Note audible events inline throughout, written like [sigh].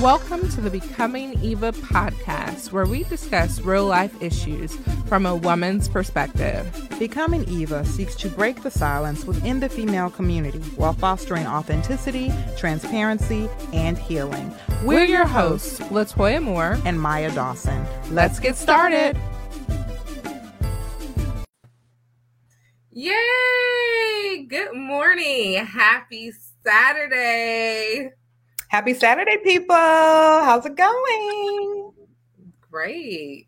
Welcome to the Becoming Eva podcast, where we discuss real life issues from a woman's perspective. Becoming Eva seeks to break the silence within the female community while fostering authenticity, transparency, and healing. We're, your hosts, Latoya Moore and Maya Dawson. Let's get started. Yay! Good morning. Happy Saturday. Happy Saturday, people. How's it going? Great.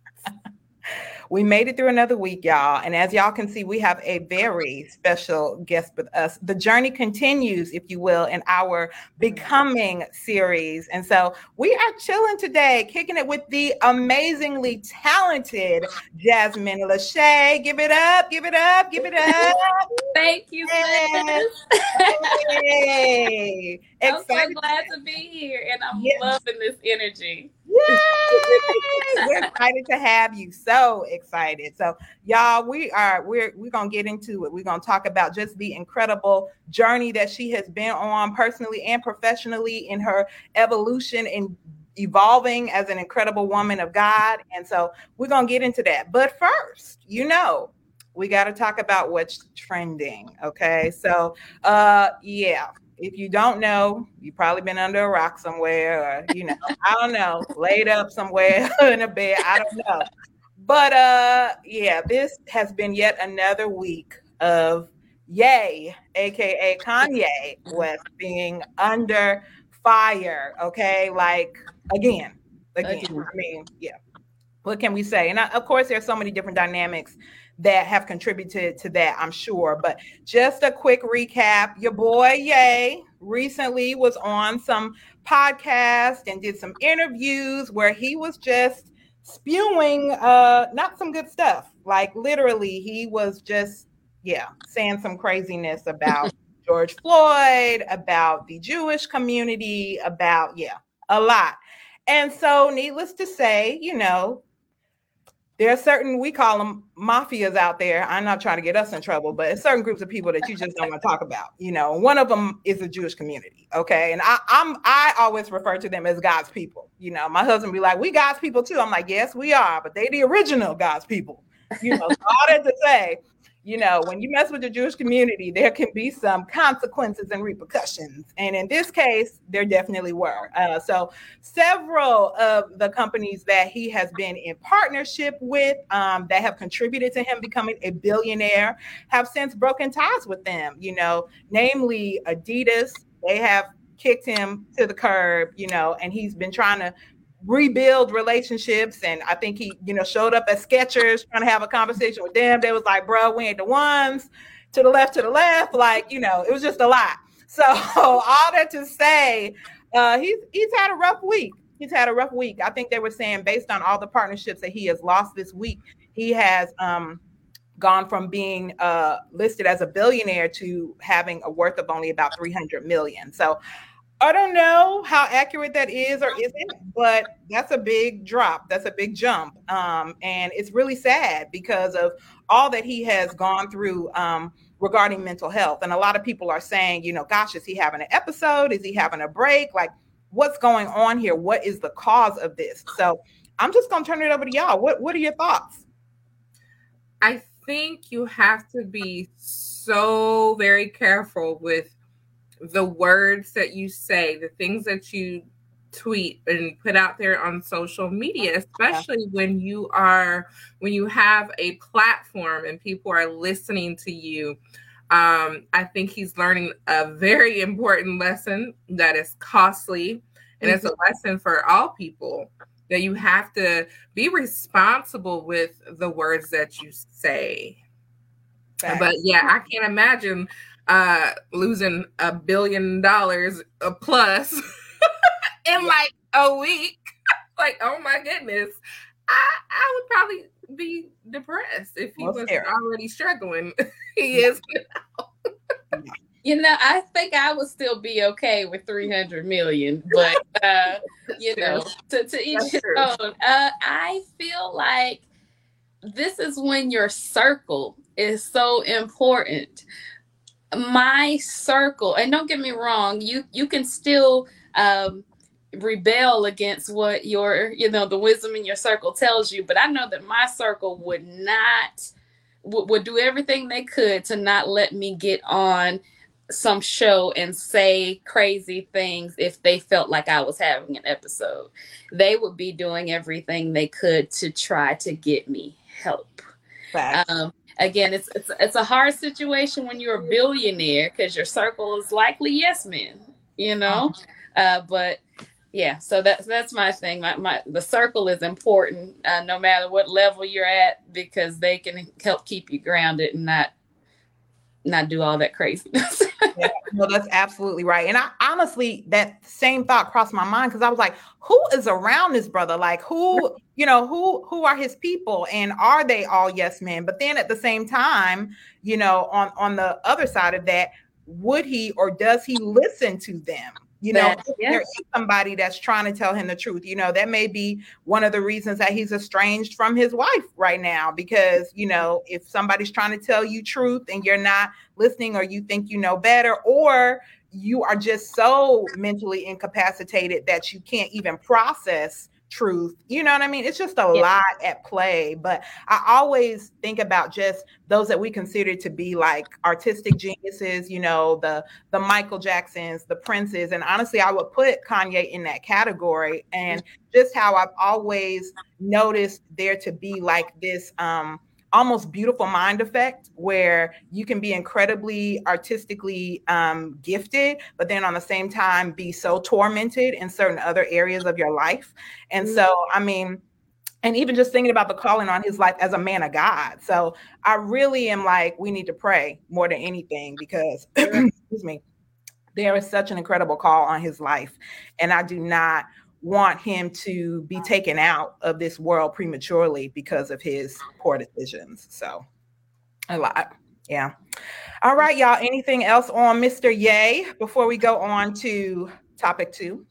We made it through another week, y'all. And as y'all can see, we have a very special guest with us. The journey continues, if you will, in our Becoming series. And so we are chilling today, kicking it with the amazingly talented Jasmine Le'Shea. Give it up, give it up, give it up. Thank you, Yes. [laughs] Hey. I'm so glad to be here, and I'm Yes. loving this energy. Yay! We're excited to have you. So excited. So, y'all, we are we're we're gonna get into it. We're gonna talk about just the incredible journey that she has been on personally and professionally in her evolution and evolving as an incredible woman of God. And so we're gonna get into that. But first, you know, we got to talk about what's trending. Okay. So uh yeah if you don't know, you've probably been under a rock somewhere, or you know, I don't know, laid up somewhere [laughs] in a bed. I don't know. But uh yeah, this has been yet another week of Yay, aka Kanye West being under fire. Okay, like again, again. I mean, yeah. What can we say? And uh, of course, there's so many different dynamics that have contributed to that, I'm sure. But just a quick recap your boy Ye, recently was on some podcast and did some interviews where he was just spewing uh not some good stuff like literally he was just yeah saying some craziness about [laughs] george floyd about the jewish community about yeah a lot and so needless to say you know there are certain we call them mafias out there. I'm not trying to get us in trouble, but it's certain groups of people that you just don't want to talk about. You know, one of them is the Jewish community. Okay, and I, I'm I always refer to them as God's people. You know, my husband be like, "We God's people too." I'm like, "Yes, we are," but they the original God's people. You know, all that to say, you know, when you mess with the Jewish community, there can be some consequences and repercussions. And in this case, there definitely were. Uh, so, several of the companies that he has been in partnership with um, that have contributed to him becoming a billionaire have since broken ties with them, you know, namely Adidas. They have kicked him to the curb, you know, and he's been trying to rebuild relationships. And I think he, you know, showed up at Skechers trying to have a conversation with them. They was like, bro, we ain't the ones to the left, to the left. Like, you know, it was just a lot. [laughs] So all that to say, uh, he's he's had a rough week. He's had a rough week. I think they were saying based on all the partnerships that he has lost this week, he has um gone from being uh listed as a billionaire to having a worth of only about 300 million. So I don't know how accurate that is or isn't, but that's a big drop. That's a big jump. Um, and it's really sad because of all that he has gone through um, regarding mental health. And a lot of people are saying, you know, gosh, is he having an episode? Is he having a break? Like, what's going on here? What is the cause of this? So I'm just going to turn it over to y'all. What, what are your thoughts? I think you have to be so very careful with the words that you say, the things that you tweet and put out there on social media, especially when you are when you have a platform and people are listening to you. Um, I think he's learning a very important lesson that is costly, and it's a lesson for all people that you have to be responsible with the words that you say. But yeah, I can't imagine uh losing a billion dollars plus [laughs] in like a week. [laughs] like, oh my goodness. I I would probably be depressed if he Well, was fair. already struggling. [laughs] he is You know, I think I would still be okay with 300 million, but uh, you know, to, to each his own. Uh, I feel like this is when your circle is so important. My circle, and don't get me wrong, you you can still um, rebel against what your you know the wisdom in your circle tells you but i know that my circle would not would, would do everything they could to not let me get on some show and say crazy things if they felt like I was having an episode. They would be doing everything they could to try to get me help. Um, again, it's, it's it's a hard situation when you're a billionaire because your circle is likely yes men, you know. Uh-huh. Uh, but yeah, so that's that's my thing. My, my the circle is important, uh, no matter what level you're at, because they can help keep you grounded and not not do all that craziness. [laughs] yeah, no, that's absolutely right. And I honestly, that same thought crossed my mind because I was like, who is around this brother? Like, who, you know, who who are his people, and are they all yes men? But then at the same time, you know, on on the other side of that, would he or does he listen to them? You know yes. there is somebody that's trying to tell him the truth you know that may be one of the reasons that he's estranged from his wife right now because you know if somebody's trying to tell you truth and you're not listening or you think you know better or you are just so mentally incapacitated that you can't even process truth. You know what I mean? It's just a yeah. lot at play. But I always think about just those that we consider to be like artistic geniuses, you know, the the Michael Jacksons, the Princes. And honestly, I would put Kanye in that category. And just how I've always noticed there to be like this um almost beautiful mind effect where you can be incredibly artistically um, gifted, but then on the same time be so tormented in certain other areas of your life. And mm-hmm. so, I mean, and even just thinking about the calling on his life as a man of God. So I really am like, we need to pray more than anything because, [clears throat] excuse me, there is such an incredible call on his life. And I do not want him to be taken out of this world prematurely because of his poor decisions. So, a lot. Yeah. All right, y'all. Anything else on Mr. Ye before we go on to topic two?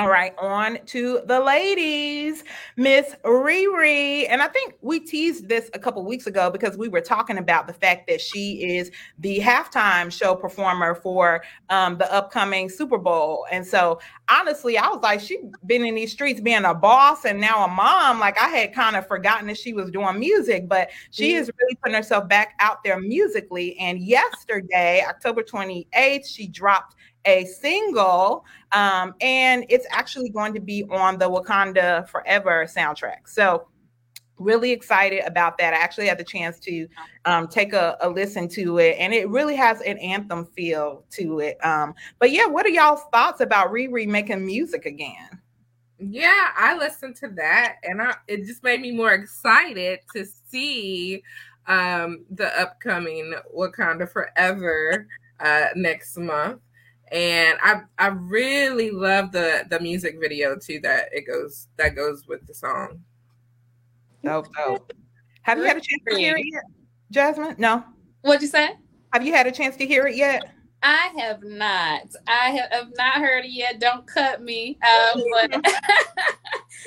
All right, on to the ladies, Miss Riri. And I think we teased this a couple weeks ago because we were talking about the fact that she is the halftime show performer for um, the upcoming Super Bowl. And so, honestly, I was like, she's been in these streets being a boss and now a mom. Like, I had kind of forgotten that she was doing music, but she mm-hmm. is really putting herself back out there musically. And yesterday, October 28th, she dropped a single, um, and it's actually going to be on the Wakanda Forever soundtrack. So, really excited about that. I actually had the chance to um, take a, a, listen to it, and it really has an anthem feel to it. Um, but yeah, what are y'all's thoughts about Riri making music again? Yeah, I listened to that, and I, it just made me more excited to see um, the upcoming Wakanda Forever uh, next month and I I really love the the music video too that it goes that goes with the song. Oh, oh. Have you had a chance to hear it yet, Jasmine? No. What'd you say? Have you had a chance to hear it yet? I have not. I have, have not heard it yet. Don't cut me. Um, [laughs] but [laughs]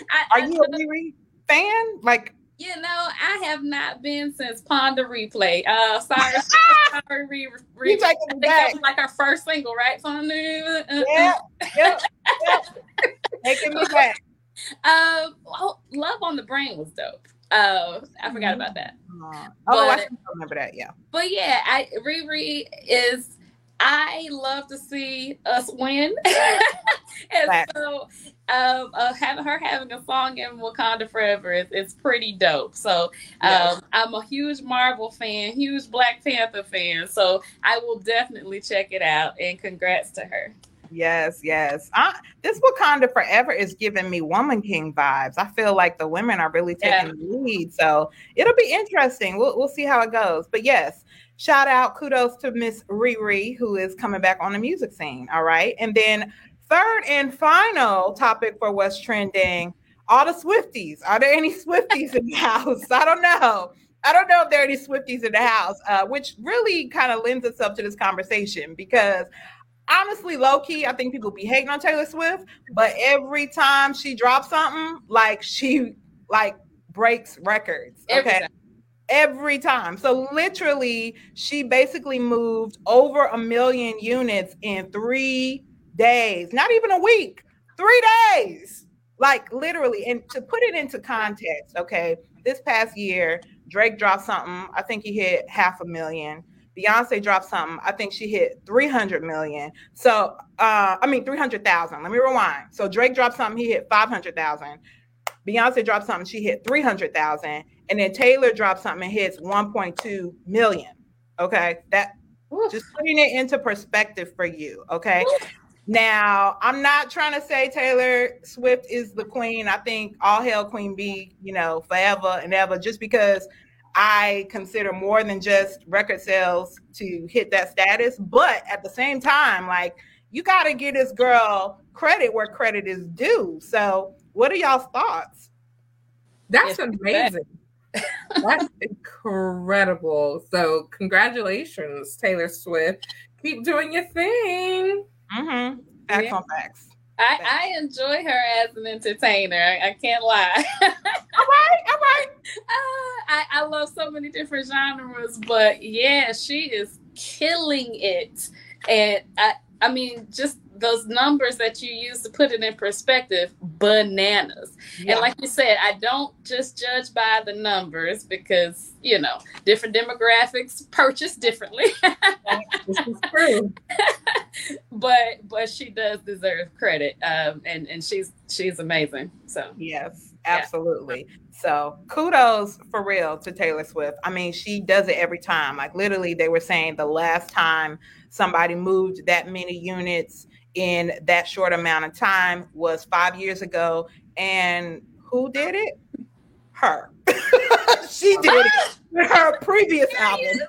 I, are you a Riri fan? Like you know, I have not been since Pon de Replay. Uh, sorry, [laughs] sorry, re, re, I think that was like our first single, right? Pon de, uh, uh, yeah, yeah, yeah. taking me back. [laughs] Um, oh, Love on the Brain was dope. Uh, I forgot about that. Uh, oh, I remember that. Yeah, but yeah, I Riri is I love to see us win. [laughs] and so um, uh, having her having a song in Wakanda Forever is, is pretty dope. So um, yes. I'm a huge Marvel fan, huge Black Panther fan. So I will definitely check it out. And congrats to her. Yes, yes. I, this Wakanda Forever is giving me Woman King vibes. I feel like the women are really taking yeah. the lead. So it'll be interesting. We'll, we'll see how it goes. But yes, shout out, kudos to Miss Riri, who is coming back on the music scene. All right. And then third and final topic for what's trending, all the Swifties. Are there any Swifties in the [laughs] house? I don't know. I don't know if there are any Swifties in the house, uh, which really kind of lends itself to this conversation because honestly, low key, I think people be hating on Taylor Swift, but every time she drops something, like she like breaks records. Okay every time. So literally, she basically moved over a million units in three days, not even a week. Three days. Like literally. And to put it into context, okay, this past year, Drake dropped something. I think he hit half a million. Beyonce dropped something. I think she hit 300 million. So, uh, I mean, 300,000. Let me rewind. So, Drake dropped something, he hit 500,000. Beyonce dropped something, she hit 300,000. And then Taylor drops something and hits 1.2 million. Okay. That just putting it into perspective for you. Okay. Now, I'm not trying to say Taylor Swift is the queen. I think all hail Queen Bee, you know, forever and ever, just because I consider more than just record sales to hit that status. But at the same time, like, you got to give this girl credit where credit is due. So, what are y'all's thoughts? That's amazing. That's incredible. So, congratulations, Taylor Swift. Keep doing your thing. Mm-hmm. Facts yeah. on facts. I, I enjoy her as an entertainer. I, I can't lie. [laughs] all right, all right. [laughs] Uh, I, I love so many different genres, but yeah, she is killing it. And I, I mean, just those numbers that you use to put it in perspective, bananas. Yeah. And like you said, I don't just judge by the numbers because, you know, different demographics purchase differently. [laughs] this is true. [laughs] but but she does deserve credit. Um and, and she's she's amazing. So yes, absolutely. Yeah. So kudos for real to Taylor Swift. I mean, she does it every time. Like literally, they were saying the last time somebody moved that many units in that short amount of time was five years ago. And who did it? Her. [laughs] she did it with her previous album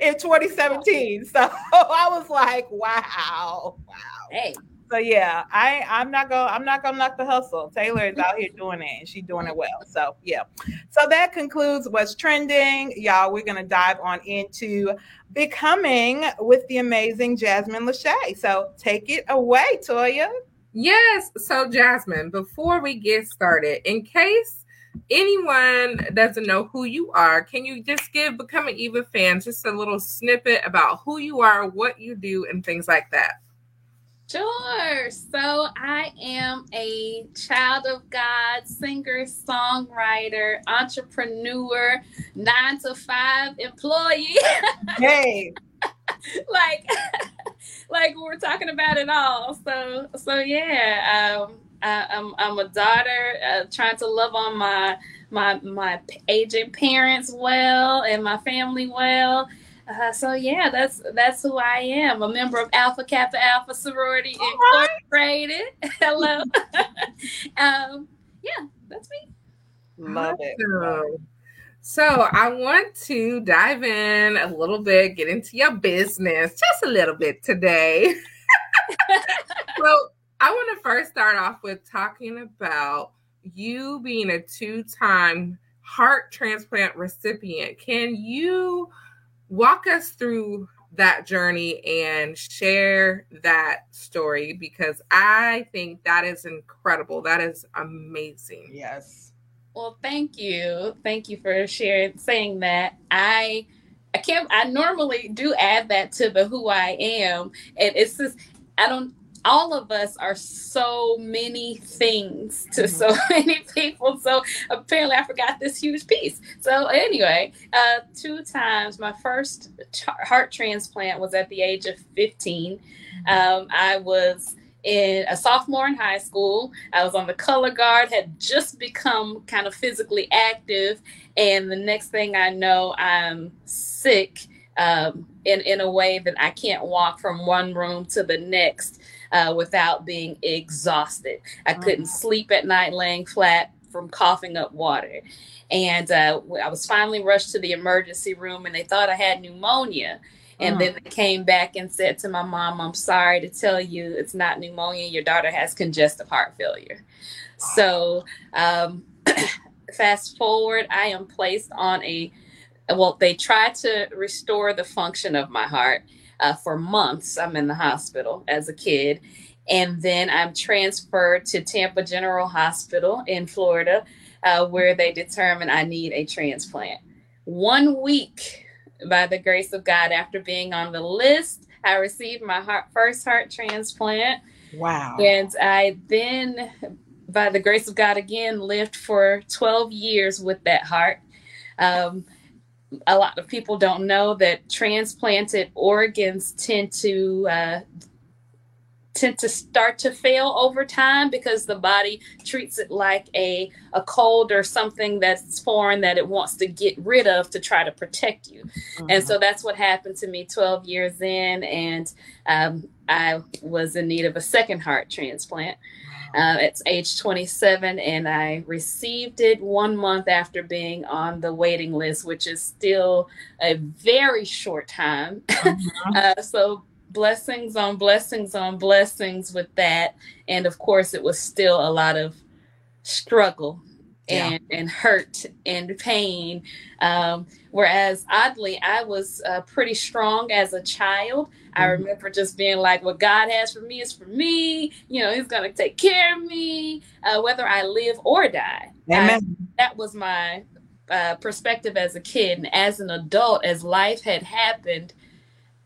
in 2017. So [laughs] I was like, wow, wow. Hey. So yeah, I I'm not gonna I'm not gonna knock the hustle. Taylor is out here doing it and she's doing it well. So yeah. So that concludes what's trending. Y'all, we're gonna dive on into becoming with the amazing Jasmine Le'Shea. So take it away, Toya. Yes. So, Jasmine, before we get started, in case anyone doesn't know who you are, can you just give Becoming Eva fans just a little snippet about who you are, what you do, and things like that? Sure. So I am a child of God, singer, songwriter, entrepreneur, nine to five employee. [laughs] Hey. like [laughs] like we're talking about it all. So so yeah, um I, am I'm, I'm a daughter uh, trying to love on my my my aging parents well and my family well uh, so yeah, that's that's who I am. A member of Alpha Kappa Alpha Sorority Incorporated. [laughs] Hello. [laughs] [laughs] um, yeah, that's me. Love it. So I want to dive in a little bit, get into your business just a little bit today. so I want to first start off with talking about you being a two-time heart transplant recipient. Can you? Walk us through that journey and share that story because I think that is incredible. That is amazing. Yes. Well, thank you. Thank you for sharing saying that. I I can't I normally do add that to the who I am and it's just I don't all of us are so many things to mm-hmm. so [laughs] many people. So apparently, I forgot this huge piece. So anyway, uh, two times. My first heart transplant was at the age of 15. Mm-hmm. Um, I was in a sophomore in high school. I was on the color guard, had just become kind of physically active, and the next thing I know, I'm sick um, in in a way that I can't walk from one room to the next uh, without being exhausted. I mm-hmm. couldn't sleep at night laying flat from coughing up water. And uh, I was finally rushed to the emergency room, and they thought I had pneumonia. And mm. then they came back and said to my mom, I'm sorry to tell you it's not pneumonia. Your daughter has congestive heart failure. So, um, [coughs] fast forward, I am placed on a, well, they tried to restore the function of my heart uh, for months. I'm in the hospital as a kid. And then I'm transferred to Tampa General Hospital in Florida, uh, where they determine I need a transplant. One week, by the grace of God, after being on the list, I received my heart, first heart transplant. Wow. And I then, by the grace of God, again lived for 12 years with that heart. Um, a lot of people don't know that transplanted organs tend to uh, tend to start to fail over time because the body treats it like a a cold or something that's foreign that it wants to get rid of to try to protect you mm-hmm. and so that's what happened to me 12 years in and um, i was in need of a second heart transplant uh, it's age 27 and i received it one month after being on the waiting list which is still a very short time mm-hmm. [laughs] uh, so blessings on blessings on blessings with that. And of course, it was still a lot of struggle and, and hurt and pain. Um, whereas oddly, I was uh, pretty strong as a child. Mm-hmm. I remember just being like, what God has for me is for me. You know, He's going to take care of me, uh, whether I live or die. Amen. I, that was my uh, perspective as a kid. And as an adult, as life had happened,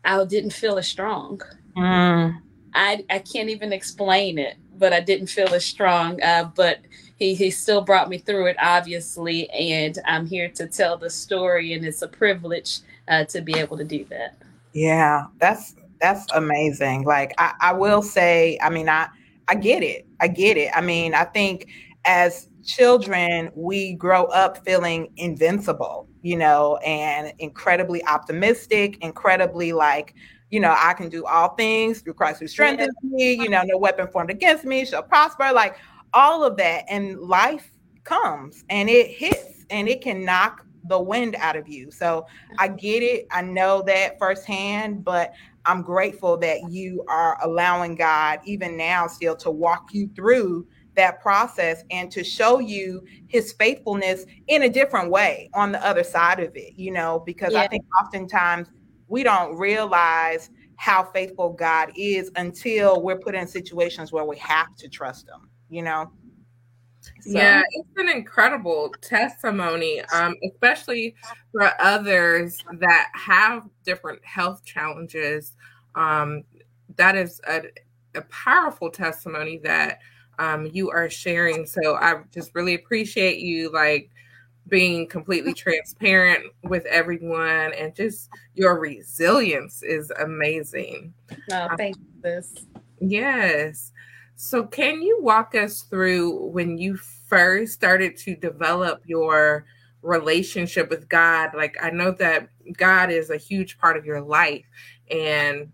I didn't feel as strong. Mm. I I can't even explain it, but I didn't feel as strong. Uh, but he he still brought me through it, obviously, and I'm here to tell the story, and it's a privilege uh, to be able to do that. Yeah, that's that's amazing. Like I, I will say, I mean, I I get it. I get it. I mean, I think as children, we grow up feeling invincible, you know, and incredibly optimistic, incredibly like, you know, I can do all things through Christ who strengthens me, you know, no weapon formed against me shall prosper, like all of that. And life comes and it hits and it can knock the wind out of you. So I get it. I know that firsthand, but I'm grateful that you are allowing God, even now, still to walk you through that process and to show you his faithfulness in a different way on the other side of it, you know, because yeah. I think oftentimes we don't realize how faithful God is until we're put in situations where we have to trust him, you know. So. Yeah, it's an incredible testimony, um, especially for others that have different health challenges. Um, that is a, a powerful testimony that um, you are sharing. So I just really appreciate you like being completely transparent with everyone and just your resilience is amazing. Oh, thank you, this. Yes. So can you walk us through when you first started to develop your relationship with God? Like I know that God is a huge part of your life and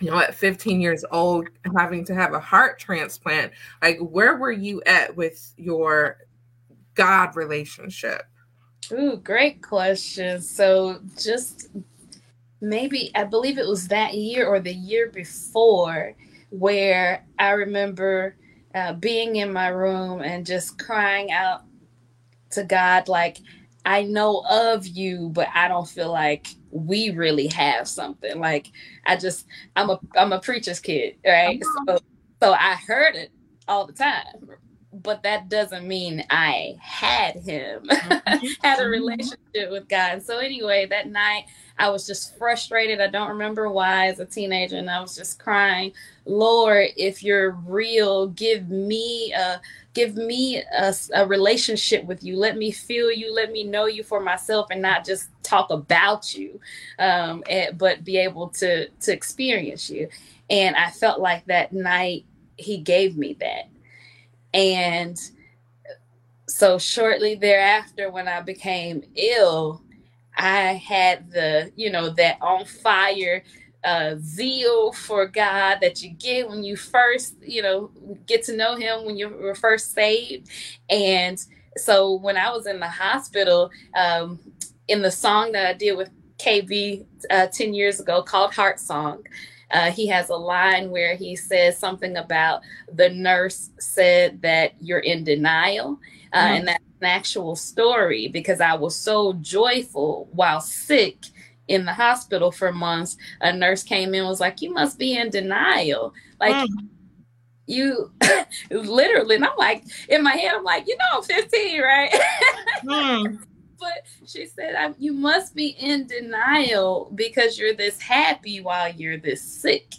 you know, at 15 years old, having to have a heart transplant, like where were you at with your God relationship? Ooh, great question. So just maybe I believe it was that year or the year before where I remember uh, being in my room and just crying out to God, like, I know of you, but I don't feel like we really have something. Like I just I'm a I'm a preacher's kid, right? So so I heard it all the time. But that doesn't mean I had him, [laughs] mm-hmm. had a mm-hmm. relationship with God. So anyway, that night I was just frustrated. I don't remember why as a teenager, and I was just crying, Lord, if you're real, give me a give me a, a, relationship with you let me feel you let me know you for myself and not just talk about you um, and, but be able to to experience you and i felt like that night he gave me that and so shortly thereafter when i became ill i had the you know that on fire uh, zeal for God that you get when you first, you know, get to know Him when you were first saved. And so when I was in the hospital, um, in the song that I did with KB uh, 10 years ago called Heart Song, uh, he has a line where he says something about the nurse said that you're in denial. Uh, mm-hmm. And that's an actual story because I was so joyful while sick in the hospital for months, a nurse came in was like, "You must be in denial." Like mm. you [laughs] literally, and I'm like, in my head, I'm like, you know, I'm 15, right? [laughs] mm. But she said, "You must be in denial because you're this happy while you're this sick."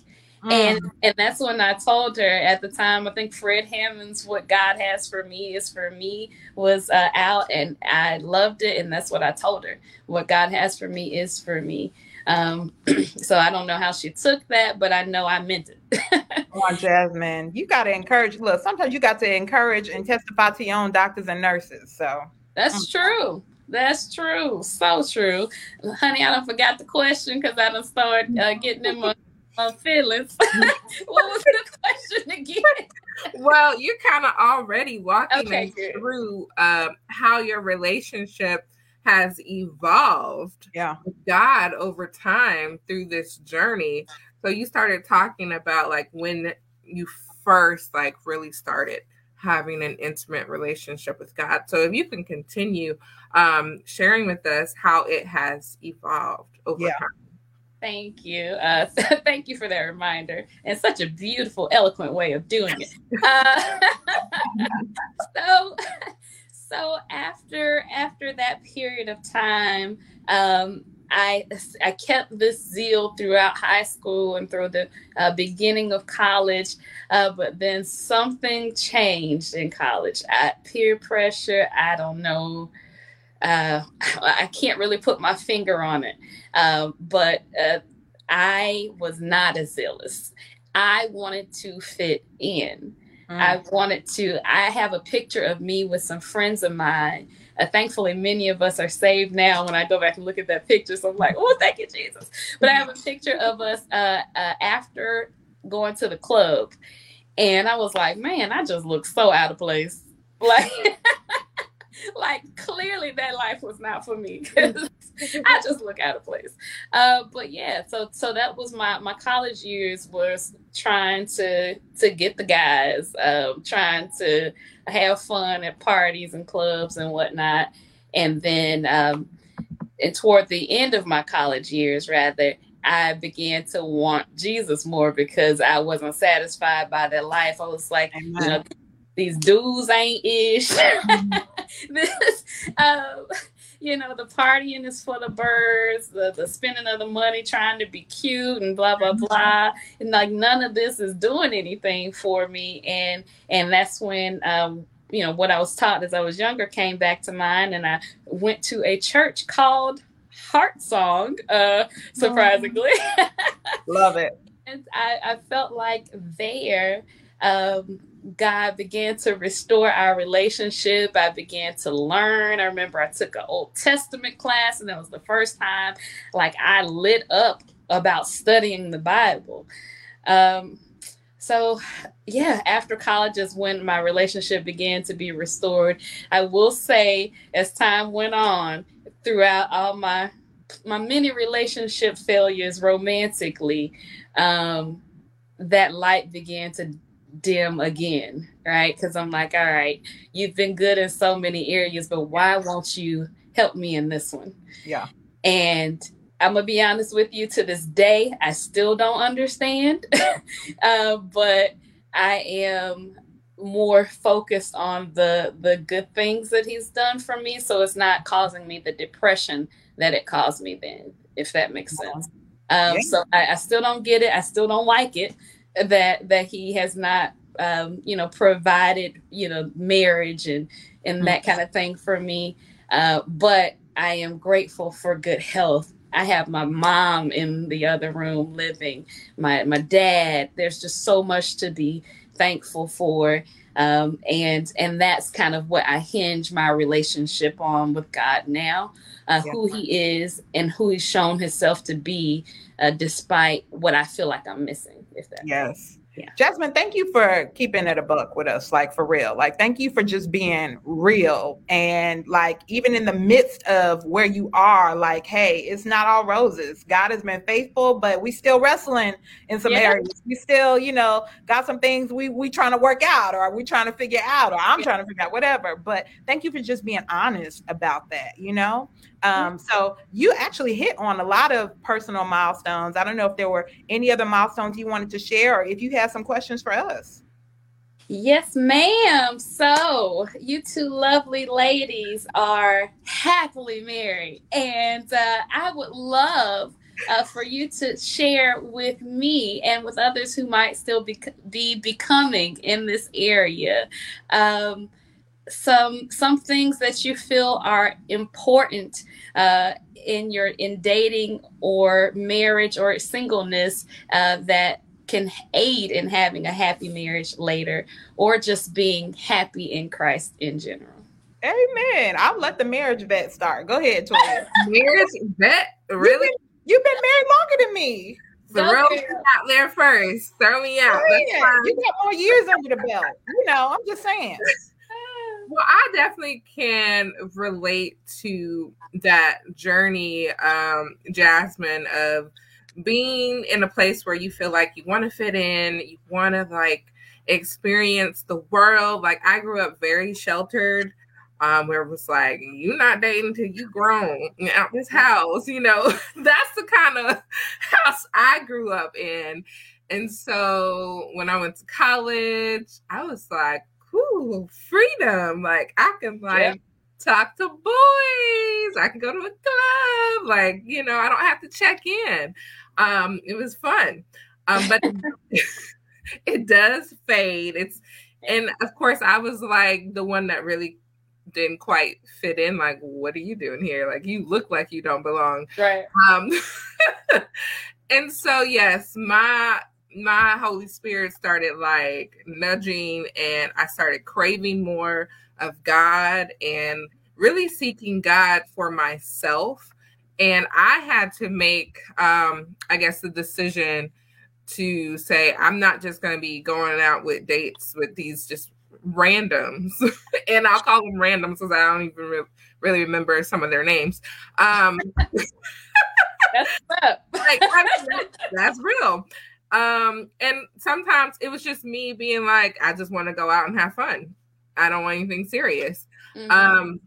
Mm. And and that's when I told her at the time. I think Fred Hammond's "What God Has for Me Is for Me" was uh, out, and I loved it. And that's what I told her. What God has for me is for me. Um, [clears throat] so I don't know how she took that, but I know I meant it. [laughs] Come on, Jasmine. You got to encourage. Look, sometimes you got to encourage and testify to your own doctors and nurses. So that's mm. true. That's true. So true. Honey, I don't forgot the question because I don't start uh, getting in my, my feelings. [laughs] what was the question again? well, you're kind of already walking okay, through uh, how your relationship has evolved yeah. with God over time through this journey. So you started talking about like when you first like really started having an intimate relationship with God. So if you can continue um, sharing with us how it has evolved over yeah. time. Thank you. Uh, [laughs] thank you for that reminder and such a beautiful, eloquent way of doing it. Uh, [laughs] [laughs] so, so after after that period of time, um, I I kept this zeal throughout high school and through the uh, beginning of college, uh, but then something changed in college. I, peer pressure. I don't know. Uh, [laughs] I can't really put my finger on it, uh, but uh, I was not as zealous. I wanted to fit in. Mm. I wanted to. I have a picture of me with some friends of mine. Uh, thankfully, many of us are saved now. When I go back and look at that picture, so I'm like, oh, thank you, Jesus. But I have a picture of us uh, uh, after going to the club, and I was like, man, I just look so out of place. [laughs] Like, [laughs] like clearly that life was not for me [laughs] [laughs] I just look out of place. Uh, but yeah, so so that was my my college years was trying to to get the guys, um, trying to have fun at parties and clubs and whatnot, and then um, and toward the end of my college years, rather. I began to want Jesus more because I wasn't satisfied by that life. I was like, you know, these dudes ain't ish. [laughs] this, um, you know, the partying is for the birds, the, the spending of the money trying to be cute and blah blah mm-hmm. blah. And like none of this is doing anything for me. And and that's when um, you know, what I was taught as I was younger came back to mind and I went to a church called Heart Song, uh, surprisingly. Love it. [laughs] and I, I felt like there um, God began to restore our relationship. I began to learn. I remember I took an Old Testament class, and that was the first time like I lit up about studying the Bible. Um, so, yeah, after college is when my relationship began to be restored. I will say, as time went on, throughout all my my many relationship failures romantically, um, that light began to dim again, right? Because I'm like, all right, you've been good in so many areas, but why won't you help me in this one? Yeah. And I'm gonna be honest with you. To this day, I still don't understand, [laughs] uh, but I am more focused on the the good things that he's done for me. So it's not causing me the depression that it caused me then, if that makes sense. Um, yeah. So I, I still don't get it. I still don't like it that that he has not um, you know provided you know marriage and and that kind of thing for me. Uh, but i am grateful for good health. I have my mom in the other room living my my dad. There's just so much to be thankful for. Um, and and that's kind of what i hinge my relationship on with god now uh, yeah. who he is and who he's shown himself to be uh, despite what i feel like i'm missing that yes yeah. Jasmine, thank you for keeping it a book with us, like for real. Like, thank you for just being real. And like, even in the midst of where you are, like, hey, it's not all roses. God has been faithful, but we still wrestling in some yeah. areas. We still, you know, got some things we we trying to work out or we trying to figure out or I'm yeah. trying to figure out whatever. But thank you for just being honest about that, you know? Um, so you actually hit on a lot of personal milestones. I don't know if there were any other milestones you wanted to share or if you had some questions for us. Yes, ma'am. So, you two lovely ladies are happily married, and uh, I would love uh, for you to share with me and with others who might still be, be becoming in this area. Um, some some things that you feel are important uh, in your in dating or marriage or singleness uh, that can aid in having a happy marriage later or just being happy in Christ in general. Amen. I'll let the marriage vet start. Go ahead, Toya. [laughs] marriage vet? Really? You've been, you've been married longer than me. Throw me out there first. Throw me out. Yeah, you got more years under the belt. You know, I'm just saying. Well, I definitely can relate to that journey, um, Jasmine, of being in a place where you feel like you want to fit in, you want to like experience the world. Like I grew up very sheltered, um, where it was like, you're not dating until you grown out this house, you know. [laughs] That's the kind of house I grew up in. And so when I went to college, I was like, ooh, freedom. Like I can like yeah. talk to boys. I can go to a club. Like, you know, I don't have to check in. Um, it was fun. Um, but it [laughs] does fade. It's and of course I was like the one that really didn't quite fit in. Like, what are you doing here? Like you look like you don't belong. Right. Um [laughs] and so yes, my my Holy Spirit started like nudging and I started craving more of God and really seeking God for myself. And I had to make, um, I guess, the decision to say, I'm not just going to be going out with dates with these just randoms. [laughs] and I'll call them randoms because I don't even re- really remember some of their names. Um, [laughs] that's, [laughs] like, that's real. Um, and sometimes it was just me being like, I just want to go out and have fun. I don't want anything serious. Mm-hmm. Um,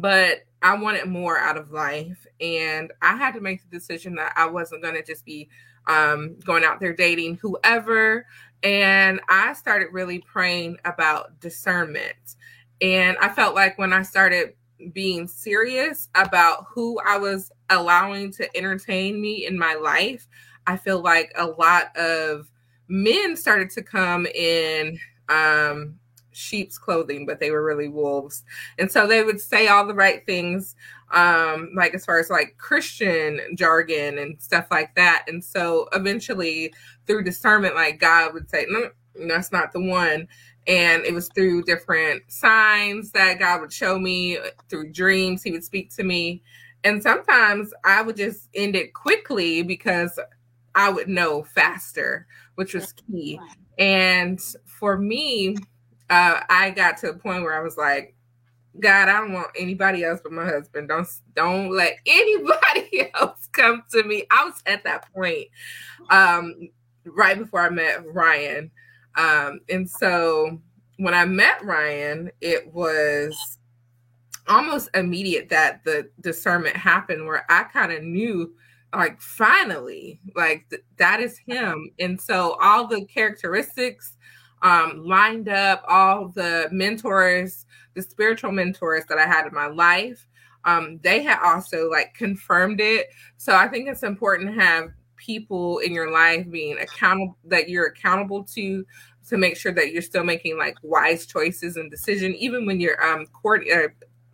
but I wanted more out of life. And I had to make the decision that I wasn't going to just be um, going out there dating whoever. And I started really praying about discernment. And I felt like when I started being serious about who I was allowing to entertain me in my life, I feel like a lot of men started to come in um, sheep's clothing, but they were really wolves. And so they would say all the right things, um, like as far as like Christian jargon and stuff like that. And so eventually, through discernment, like God would say, no, that's not the one. And it was through different signs that God would show me, through dreams, He would speak to me. And sometimes I would just end it quickly because I would know faster, which was key. And for me, uh, I got to a point where I was like, God, I don't want anybody else but my husband. Don't don't let [laughs] anybody else come to me. I was at that point um, right before I met Ryan. Um, and so when I met Ryan, it was almost immediate that the discernment happened where I kind of knew like finally like th- that is him. And so all the characteristics um lined up all the mentors the spiritual mentors that i had in my life um they had also like confirmed it. So i think it's important to have people in your life being accountable that you're accountable to to make sure that you're still making like wise choices and decision. Even when you're um court uh,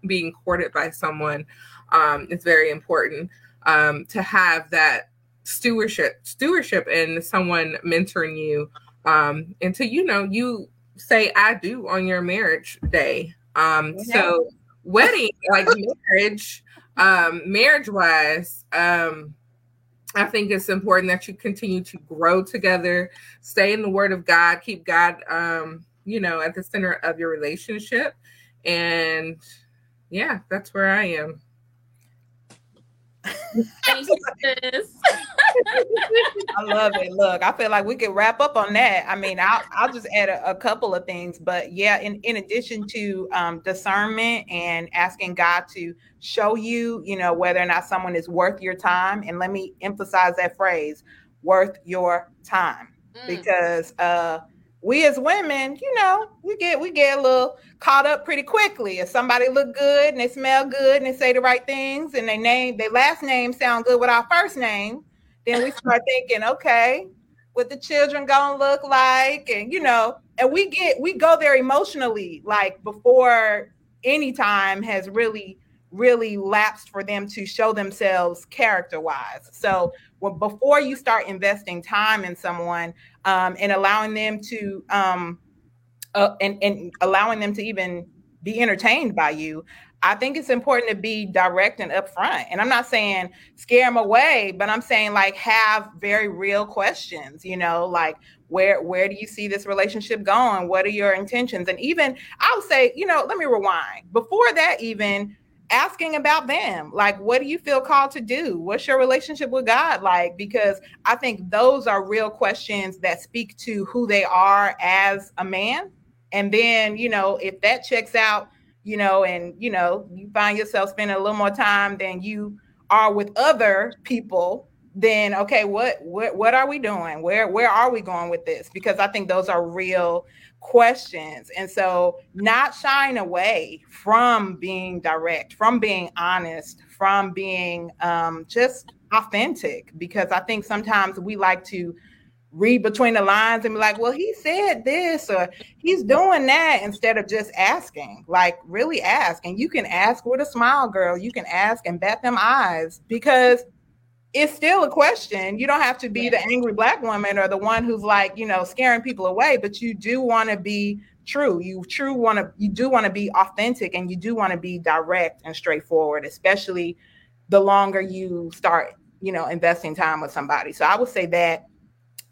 being courted by someone um it's very important um, to have that stewardship stewardship and someone mentoring you um, until you know you say I do on your marriage day. Um, yeah. So wedding, like marriage, um, marriage wise, um, I think it's important that you continue to grow together, stay in the Word of God, keep God, um, you know, at the center of your relationship, and yeah, that's where I am. Thank you, sis. [laughs] I love it. Look, I feel like we could wrap up on that. I mean, I'll, I'll just add a, a couple of things, but yeah, in, in addition to um, discernment and asking God to show you, you know, whether or not someone is worth your time. And let me emphasize that phrase, worth your time, mm. because uh, we as women, you know, we get we get a little caught up pretty quickly. If somebody look good and they smell good and they say the right things and they name their last name sound good with our first name, then we start thinking, okay, what the children gonna look like, and you know, and we get we go there emotionally, like before any time has really really lapsed for them to show themselves character wise. So well, before you start investing time in someone um, and allowing them to um, uh, and, and allowing them to even be entertained by you, I think it's important to be direct and upfront. And I'm not saying scare them away, but I'm saying like have very real questions, you know, like where where do you see this relationship going? What are your intentions? And even I would say, you know, let me rewind. Before that, even asking about them. Like what do you feel called to do? What's your relationship with god like? Because i think those are real questions that speak to who they are as a man. And then you know if that checks out you know and you know you find yourself spending a little more time than you are with other people then okay what what what are we doing? Where where are we going with this? Because i think those are real questions. And so, not shying away from being direct, from being honest, from being um, just authentic, because I think sometimes we like to read between the lines and be like, well, he said this or he's doing that instead of just asking, like really ask. And you can ask with a smile, girl. You can ask and bat them eyes because it's still a question. You don't have to be yeah. the angry black woman or the one who's like, you know, scaring people away, but you do want to be true. You true want to you do want to be authentic and you do want to be direct and straightforward, especially the longer you start, you know, investing time with somebody. So I would say that.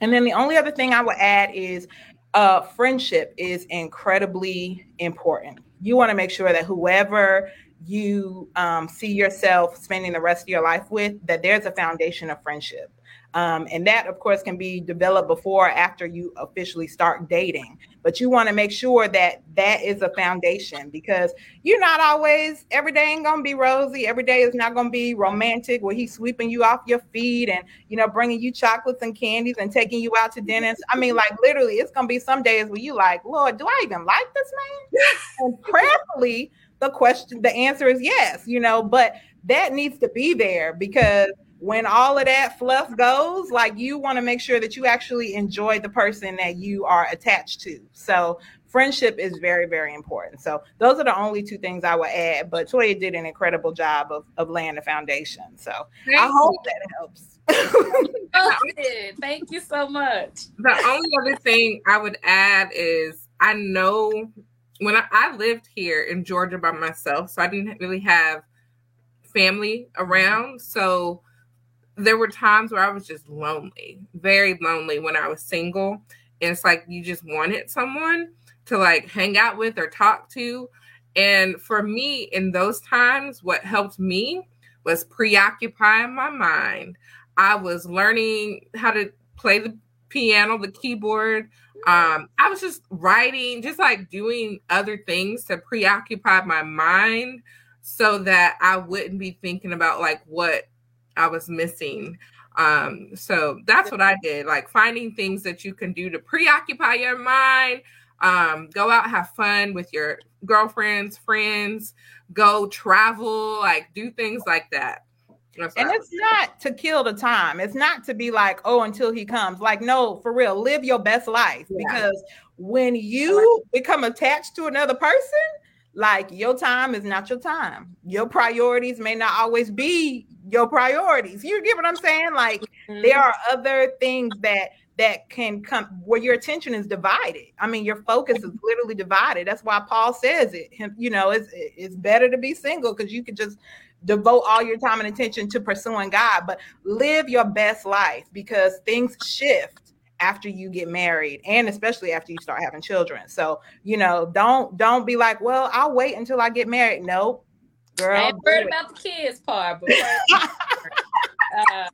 And then the only other thing I would add is uh friendship is incredibly important. You want to make sure that whoever you um, see yourself spending the rest of your life with, that there's a foundation of friendship. Um, and that, of course, can be developed before or after you officially start dating. But you want to make sure that that is a foundation because you're not always, every day ain't going to be rosy. Every day is not going to be romantic where he's sweeping you off your feet and, you know, bringing you chocolates and candies and taking you out to dinners. I mean, like literally, it's going to be some days where you like, Lord, do I even like this man? [laughs] and prayerfully, the question the answer is yes you know but that needs to be there because when all of that fluff goes like you want to make sure that you actually enjoy the person that you are attached to. So friendship is very very important. So those are the only two things i would add but toya did an incredible job of, of laying the foundation. So Thank i hope that helps. [laughs] Thank you so much. The only other thing I would add is I know when I, I, lived here in Georgia by myself, so I didn't really have family around. So there were times where I was just lonely, very lonely when I was single. And it's like you just wanted someone to like hang out with or talk to. And for me, in those times, what helped me was preoccupying my mind. I was learning how to play the piano, the keyboard, um, I was just writing, just like doing other things to preoccupy my mind so that I wouldn't be thinking about like what I was missing. Um, so that's what I did, like finding things that you can do to preoccupy your mind. Um, go out, have fun with your girlfriends, friends, go travel, like do things like that. That's and it's not to kill the time. It's not to be like, oh, until he comes. Like, no, for real, live your best life. Yeah. Because when you become attached to another person, like your time is not your time. Your priorities may not always be your priorities. You get what I'm saying? Like mm-hmm. there are other things that that can come where your attention is divided. I mean, your focus is literally divided. That's why Paul says it. You know, it's it's better to be single because you can just devote all your time and attention to pursuing God, but live your best life because things shift after you get married and especially after you start having children. So, you know, don't don't be like, well, I'll wait until I get married. Nope. Girl. I ain't worried about the kids part, but [laughs] uh,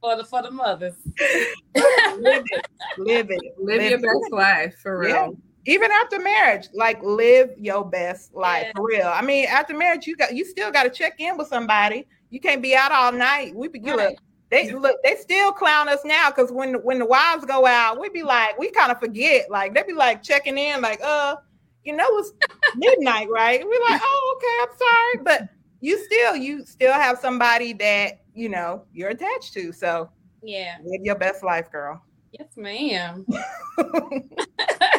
for the for the mothers. live it. Live it. Live, live your best life for real. Yeah even after marriage, like live your best life yeah. for real. I mean, after marriage, you got you still got to check in with somebody. You can't be out all night. We be right. look, They look, they still clown us now because when when the wives go out, we be like, we kind of forget. Like they be like checking in, like, uh, you know, it's [laughs] midnight, right? We're like, oh, okay, I'm sorry, but you still you still have somebody that you know you're attached to. So yeah, live your best life, girl. Yes, ma'am. [laughs]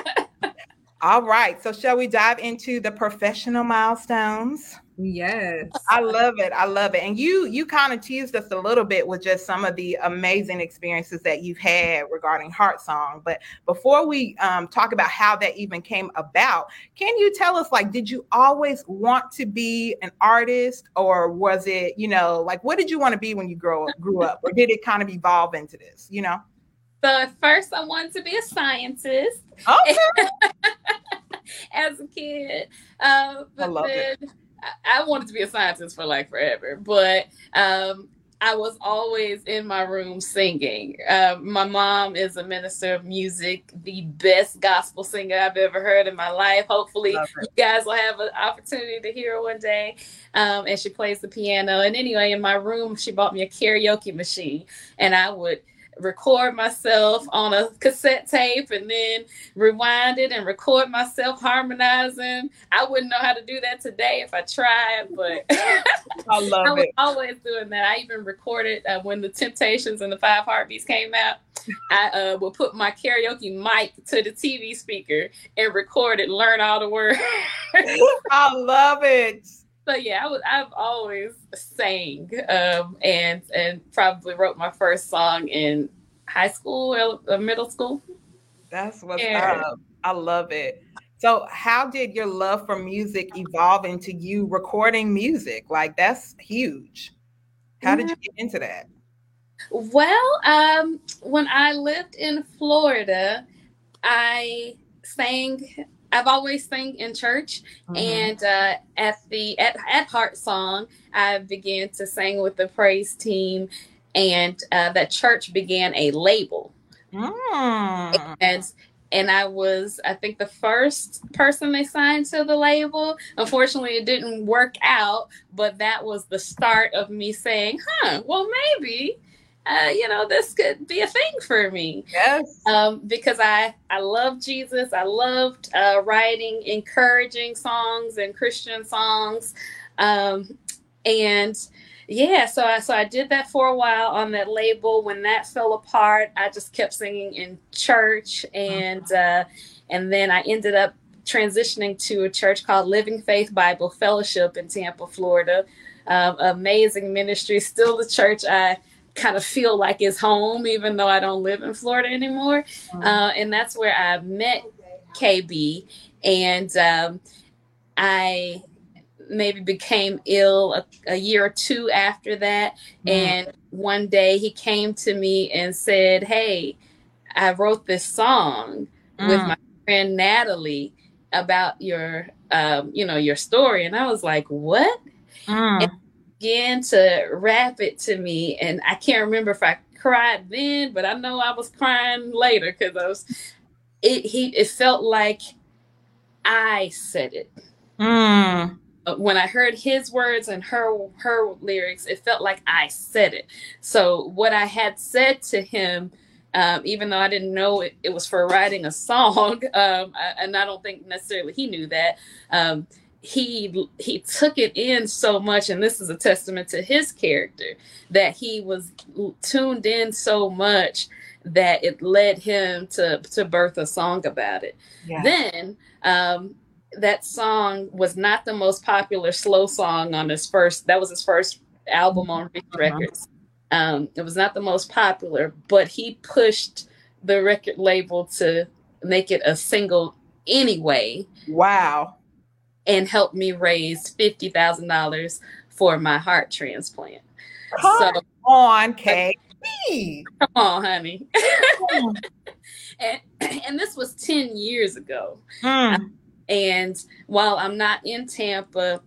All right. So shall we dive into the professional milestones? Yes. I love it. I love it. And you you kind of teased us a little bit with just some of the amazing experiences that you've had regarding Heart Song. But before we um, talk about how that even came about, can you tell us like did you always want to be an artist or was it, you know, like what did you want to be when you grow up, grew up or did it kind of evolve into this, you know? So at first I wanted to be a scientist. Okay. [laughs] As a kid. Uh, but I then it. I, I wanted to be a scientist for like forever. But um I was always in my room singing. Uh, my mom is a minister of music, the best gospel singer I've ever heard in my life. Hopefully, you guys will have an opportunity to hear her one day. Um, and she plays the piano. And anyway, in my room, she bought me a karaoke machine, and I would record myself on a cassette tape and then rewind it and record myself harmonizing. I wouldn't know how to do that today if I tried, but [laughs] I love I was it. always doing that. I even recorded uh, when the Temptations and the Five Heartbeats came out. I uh, would put my karaoke mic to the TV speaker and record it, learn all the words. [laughs] I love it. So yeah, I was I've always sang um, and and probably wrote my first song in high school or uh, middle school. That's what's Yeah. up. I love it. So, how did your love for music evolve into you recording music? Like, that's huge. How did you get into that? Well, um, when I lived in Florida, I sang. I've always sang in church, Mhm. and uh, at the at at Heart Song, I began to sing with the praise team, and uh, that church began a label. Mm. and and I was I think the first person they signed to the label. Unfortunately, it didn't work out, but that was the start of me saying, "Huh, well maybe uh, you know this could be a thing for me." Yes. Um, because I I love Jesus. I loved uh, writing encouraging songs and Christian songs, um, and yeah, so I so I did that for a while on that label. When that fell apart, I just kept singing in church, and uh, and then I ended up transitioning to a church called Living Faith Bible Fellowship in Tampa, Florida. Um, amazing ministry, still the church I kind of feel like is home, even though I don't live in Florida anymore. Uh, and that's where I met KB, and um, I maybe became ill a, a year or two after that. Mm. And one day he came to me and said, Hey, I wrote this song with Mm. my friend Natalie about your um, you know, your story. And I was like, What? Mm. Began to rap it to me, and I can't remember if I cried then, but I know I was crying later because I was it he it felt like I said it Mm. uh, when I heard his words and her her lyrics, it felt like I said it. So what I had said to him, um, even though I didn't know it, it was for writing a [laughs] song, um, I, and I don't think necessarily he knew that. Um, he he took it in so much, and this is a testament to his character that he was tuned in so much that it led him to to birth a song about it Yeah. then um that song was not the most popular slow song on his first that was his first album on Reach Mhm. Records. Um it was not the most popular, but he pushed the record label to make it a single anyway Wow. And helped me raise $50,000 for my heart transplant. Come So on, KB. come on, honey. [laughs] and and this was 10 years ago. Mm. And while I'm not in Tampa,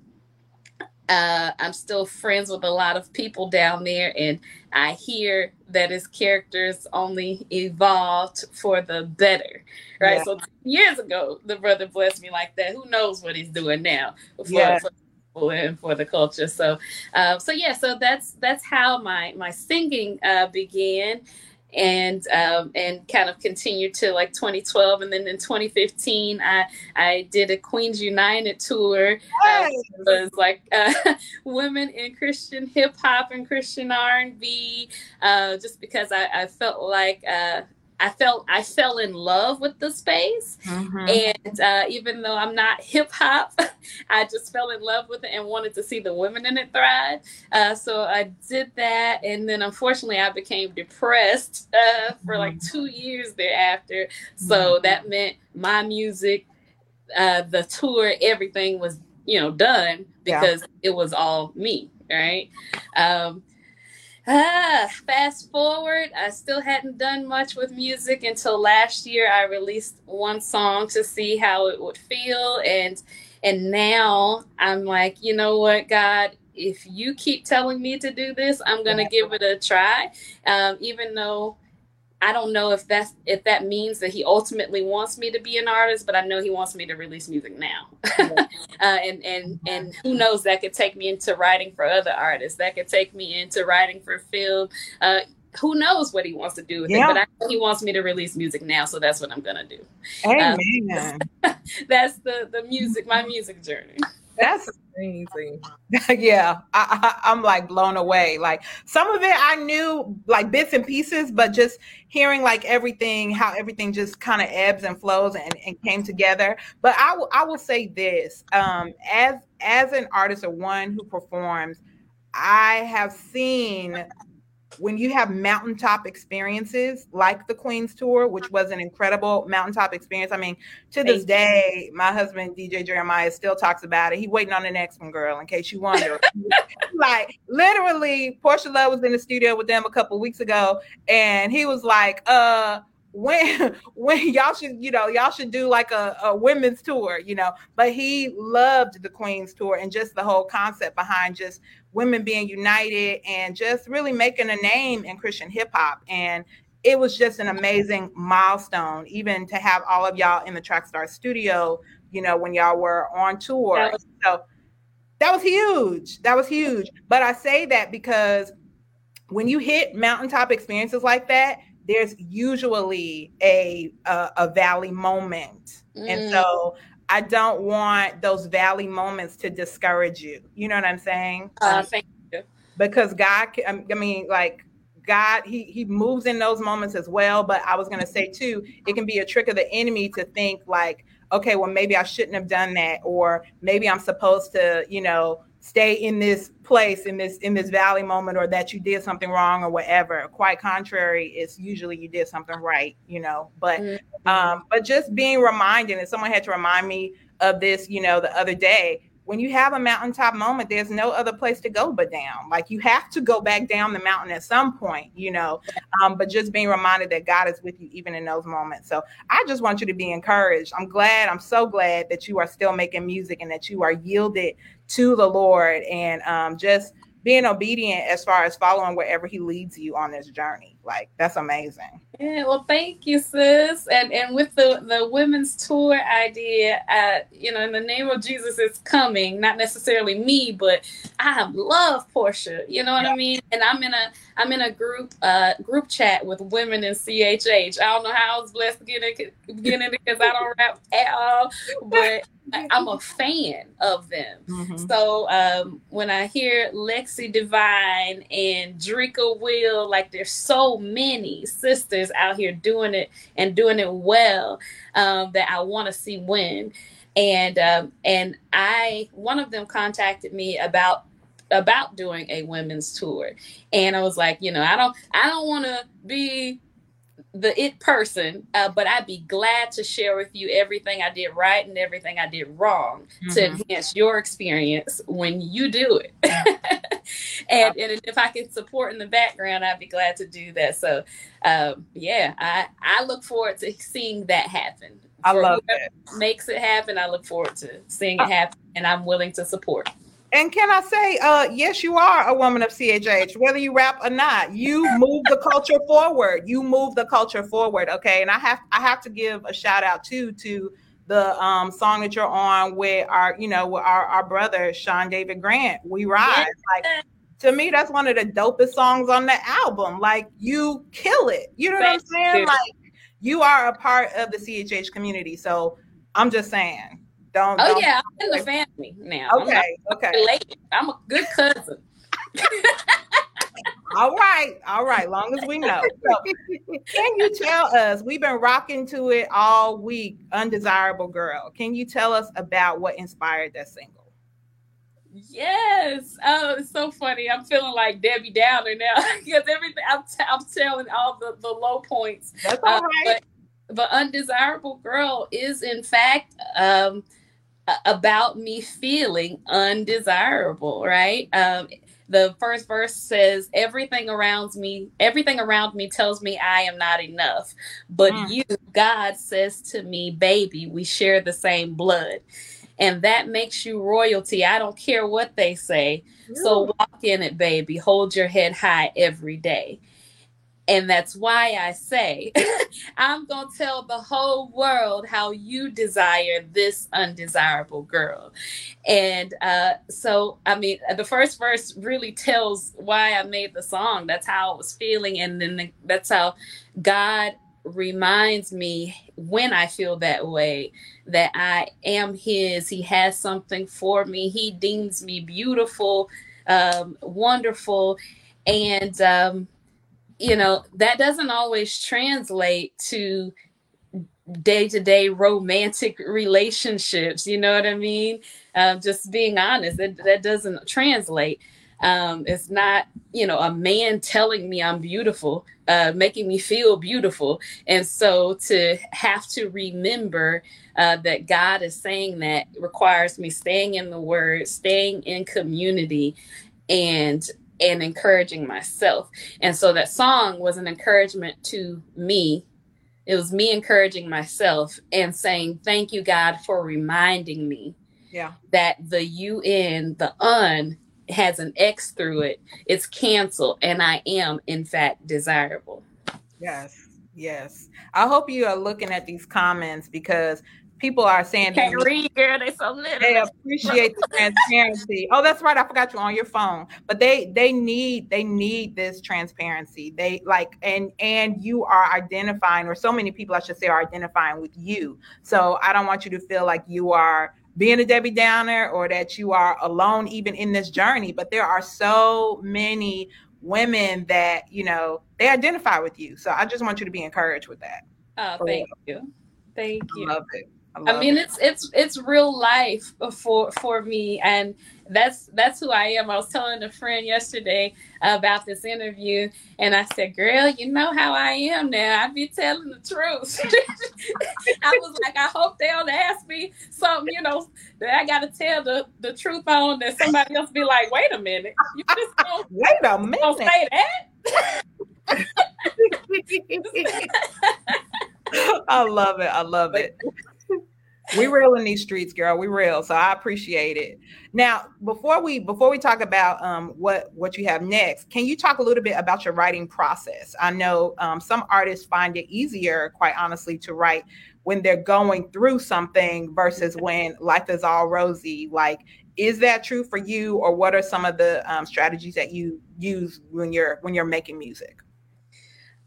uh, I'm still friends with a lot of people down there, and I hear that his characters only evolved for the better, right? Yeah. So years ago, the brother blessed me like that. Who knows what he's doing now? For, Yeah. for and for the culture. So, uh, so yeah, so that's that's how my my singing uh, began, and um, and kind of continued to like 2012, and then in 2015, I I did a Queens United tour. Uh, was like uh, [laughs] women in Christian hip hop and Christian R and B, uh, just because I, I felt like uh, I felt I fell in love with the space, mm-hmm. and uh, even though I'm not [laughs] hip hop, I just fell in love with it and wanted to see the women in it thrive. Uh, so I did that, and then unfortunately I became depressed uh, for like mm-hmm. two years thereafter. So mm-hmm. that meant my music, uh, the tour, everything was you know done because yeah. it was all me, right? Um, Ah, fast forward, I still hadn't done much with music until last year. I released one song to see how it would feel, and and now I'm like, you know what, God, if you keep telling me to do this, I'm gonna give it a try. Um, even though I don't know if that's if that means that he ultimately wants me to be an artist, but I know he wants me to release music now. [laughs] uh, and and and who knows that could take me into writing for other artists. That could take me into writing for film. Uh, who knows what he wants to do with yeah. it? But I know he wants me to release music now, so that's what I'm gonna do. Amen. Um, [laughs] that's the the music, my music journey. That's amazing. [laughs] yeah, I, I, I'm like blown away. Like some of it I knew like bits and pieces, but just hearing like everything, how everything just kind of ebbs and flows and, and came together. But I will I will say this: um, as as an artist or one who performs, I have seen when you have mountaintop experiences like the Queen's Tour, which was an incredible mountaintop experience. I mean, to this day, my husband DJ Jeremiah still talks about it. He waiting on the next one, girl. In case you wonder, [laughs] like literally, Portia Love was in the studio with them a couple weeks ago, and he was like, "Uh." When [laughs] when y'all should you know y'all should do like a, a women's tour you know. But he loved the queen's tour and just the whole concept behind just women being united and just really making a name in christian hip-hop and it was just an amazing milestone even to have all of y'all in the trackstar studio you know when y'all were on tour. So that was huge. That was huge. But i say that because when you hit mountaintop experiences like that there's usually a a, a valley moment, mm. and so I don't want those valley moments to discourage you. You know what I'm saying? Uh, um, thank you. Because God, um, I mean, like God, he he moves in those moments as well. But I was gonna say too, it can be a trick of the enemy to think like, okay, well maybe I shouldn't have done that, or maybe I'm supposed to, you know, stay in this place in this in this valley moment or that you did something wrong or whatever quite contrary it's usually you did something right you know but mm-hmm. um but just being reminded and someone had to remind me of this you know the other day when you have a mountaintop moment, there's no other place to go but down. Like you have to go back down the mountain at some point, you know. Um, but just being reminded that God is with you even in those moments. So I just want you to be encouraged. I'm glad, I'm so glad that you are still making music and that you are yielded to the Lord and um, just being obedient as far as following wherever He leads you on this journey. Like that's amazing. Yeah, well, thank you, sis. And and with the the women's tour idea, uh, you know, in the name of Jesus is coming. Not necessarily me, but I love Portia. You know what yeah. I mean? And I'm in a I'm in a group uh group chat with women in CHH. I don't know how I was blessed to get in, get in it because I don't rap at all, but I'm a fan of them. Mm-hmm. So um, when I hear Lexi Divine and Drika Will, like they're so many sisters out here doing it and doing it well um, that I want to see win. And um, and I one of them contacted me about about doing a women's tour, and I was like, you know, I don't I don't want to be the it person, uh, but I'd be glad to share with you everything I did right and everything I did wrong mm-hmm. to enhance your experience when you do it. [laughs] and, and if I can support in the background, I'd be glad to do that. So, um, yeah, I, I look forward to seeing that happen. I love it. Makes it happen. I look forward to seeing it happen, and I'm willing to support. And can I say, uh, yes, you are a woman of CHH, whether you rap or not. You move the culture forward. You move the culture forward. Okay. And I have I have to give a shout out too to the um, song that you're on with our, you know, with our, our brother Sean David Grant, "We Rise." Like to me, that's one of the dopest songs on the album. Like you kill it. You know what I'm saying? Like you are a part of the CHH community. So I'm just saying, don't. Oh don't, yeah, I'm in the family now. Okay, I'm okay. Related. I'm a good cousin. all right, all right. Long as we know. So, can you tell us? We've been rocking to it all week. Undesirable girl. Can you tell us about what inspired that single? Yes. Oh, it's so funny. I'm feeling like Debbie Downer now [laughs] because everything I'm, t- I'm telling all the, the low points. That's all uh. But, but Undesirable Girl is, in fact, um, about me feeling undesirable, right? Um, the first verse says everything around me everything around me tells me i am not enough but mm. you god says to me baby we share the same blood and that makes you royalty. I don't care what they say. So walk in it, baby. Hold your head high every day. And that's why I say, [laughs] I'm going to tell the whole world how you desire this undesirable girl. And uh, so, I mean, the first verse really tells why I made the song. That's how I was feeling. And then the, that's how God reminds me when I feel that way that I am His. He has something for me. He deems me beautiful, um, wonderful. And, um, you know, that doesn't always translate to day to day romantic [laughs] relationships. You know what I mean? Uh, just being honest, that, that doesn't translate. Um, it's not, you know, a man telling me I'm beautiful, uh, making me feel beautiful. And so to have to remember uh, that God is saying that requires me staying in the word, staying in community, and and encouraging myself. And so that song was an encouragement to me. It was me encouraging myself and saying, Thank you, God, for reminding me yeah. that the UN, the un, has an X through it, it's canceled, and I am in fact desirable. Yes, yes. I hope you are looking at these comments because people are saying can't read, girl. They so little. They appreciate the transparency. [laughs] Oh, that's right. I forgot you on your phone. But they they need they need this transparency. They like and and you are identifying, or so many people I should say are identifying with you. So I don't want you to feel like you are being a Debbie Downer or that you are alone even in this journey. But there are so many women that, you know, they identify with you. So I just want you to be encouraged with that. Oh, thank you. Thank you. I love it. I, I mean, it. it's it's it's real life for for me, and that's that's who I am. I was telling a friend yesterday about this interview, and I said, "Girl, you know how I am now. I be telling the truth." [laughs] I was like, "I hope they don't ask me something, you know, that I got to tell the the truth on that somebody else be like, wait a minute, you just don't [laughs] wait a minute, don't say that." [laughs] I love it. I love it we real in these streets, girl. We real. So I appreciate it. Now, before we before we talk about um, what what you have next, can you talk a little bit about your writing process? I know um, some artists find it easier, quite honestly, to write when they're going through something versus when life is all rosy. Like, is that true for you, or what are some of the um, strategies that you use when you're when you're making music?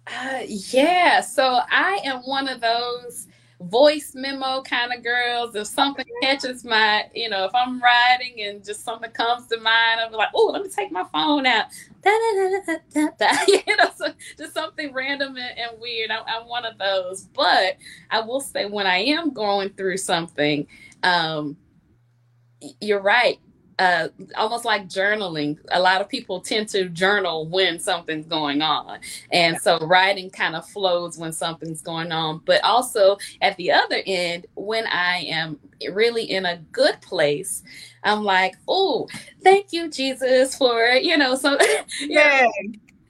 Uh, yeah. So I am one of those voice memo kind of girls. If something catches my, you know, if I'm writing and just something comes to mind, I'm like, oh, let me take my phone out. [laughs] You know, so just something random and, and weird. I, I'm one of those. But I will say, when I am going through something, um, you're right uh, almost like journaling. A lot of people tend to journal when something's going on. And so writing kind of flows when something's going on. But also at the other end, when I am really in a good place, I'm like, oh, thank you, Jesus, for, you know, so [laughs] yeah.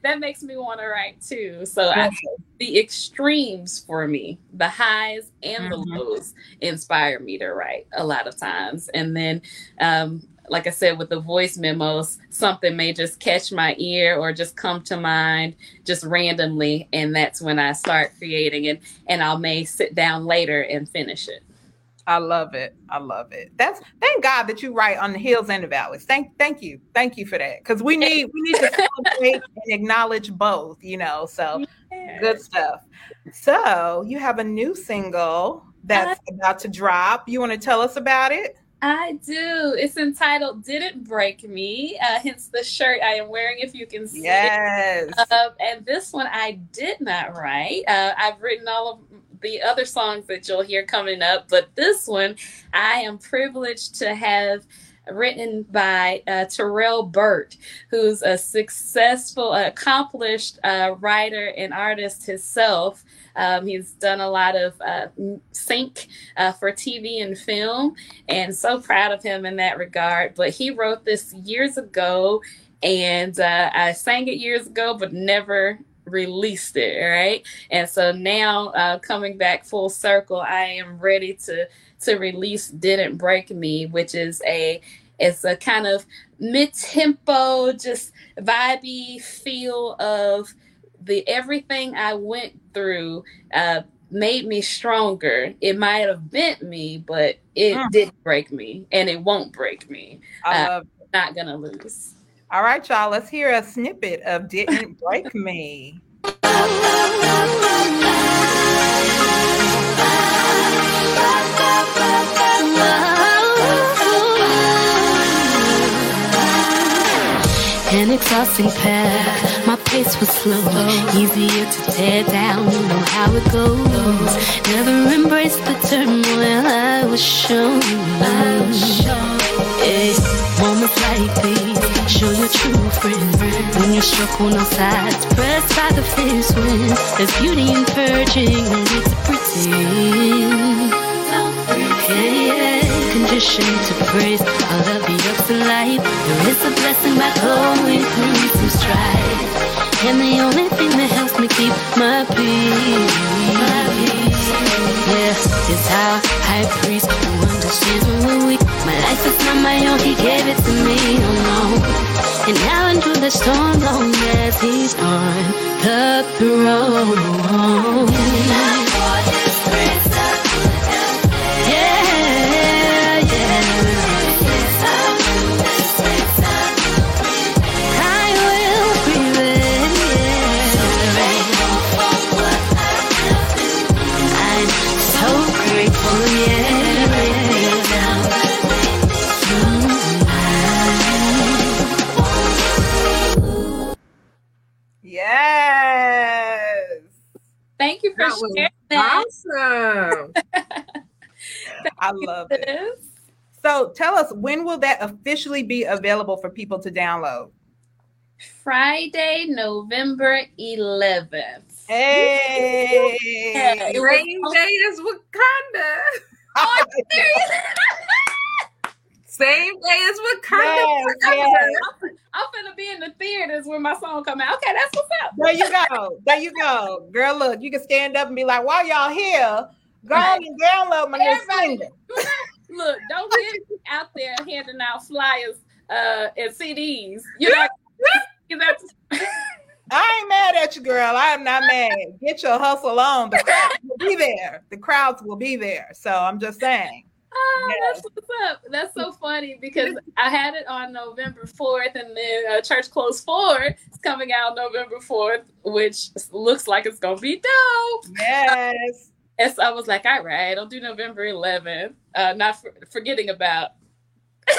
that makes me want to write too. So I, the extremes for me, the highs and mm-hmm. the lows inspire me to write a lot of times. And then um, like I said, with the voice memos, something may just catch my ear or just come to mind just randomly. And that's when I start creating it. And I may sit down later and finish it. I love it. I love it. That's thank God that you write on the hills and the valleys. Thank thank you. Thank you for that. Because we need we need to [laughs] celebrate and acknowledge both, you know. So yeah. good stuff. So you have a new single that's about to drop. You want to tell us about it? I do. It's entitled "Didn't Break Me," uh, hence the shirt I am wearing. If you can see, yes. Uh, and this one I did not write. Uh, I've written all of the other songs that you'll hear coming up, but this one I am privileged to have written by uh, Terrell Burt, who's a successful, accomplished uh, writer and artist himself. Um, he's done a lot of uh, sync uh, for TV and film, and so proud of him in that regard. But he wrote this years ago, and uh, I sang it years ago, but never released it right? And so now uh, coming back full circle i am ready to to release didn't break me which is a it's a kind of mid-tempo just vibey feel of the everything i went through uh, made me stronger. It might have bent me but it mm. didn't break me and it won't break me. I uh, love not gonna lose all right, y'all, let's hear a snippet of Didn't Break Me. An exhausting path, my pace was slow, easier to tear down. You know how it goes. Never embraced the turmoil I was shown. Yeah. Moments like these Show your true friends when you're struck on all sides, pressed by the fierce wind. There's beauty in purging, no need to pretend. Yeah, yeah. Conditioned to praise all of the ups in life. There is a blessing by going through some strife, and the only thing that helps me keep my peace, my peace, yeah, is our high priest who understands when we're weak. My life is not my own, he gave it to me, oh no. And now into the storm, long as he's on the throne. For sharing that. Awesome. [laughs] [laughs] I love it. So tell us when will that officially be available for people to download? Friday, November 11th. Hey, yeah, same day as Wakanda. Oh, [laughs] Same day as Wakanda. Yes, yes. I'm gonna be in the theaters when my song come out. Okay, that's what's up. There you go. There you go. Girl, look, you can stand up and be like, while y'all here, go and download my new single. [laughs] Look, don't get out there handing out flyers uh, and CDs. You know, I ain't mad at you, girl. I am not mad. Get your hustle on. The crowds will be there. The crowds will be there. So I'm just saying. Oh, that's what's up. That's so funny because I had it on November 4th and then uh, Church Clothes 4 is coming out November 4th, which looks like it's going to be dope. Yes. [laughs] and so I was like, all right, I'll do November 11th. Uh, not for, forgetting about. [laughs]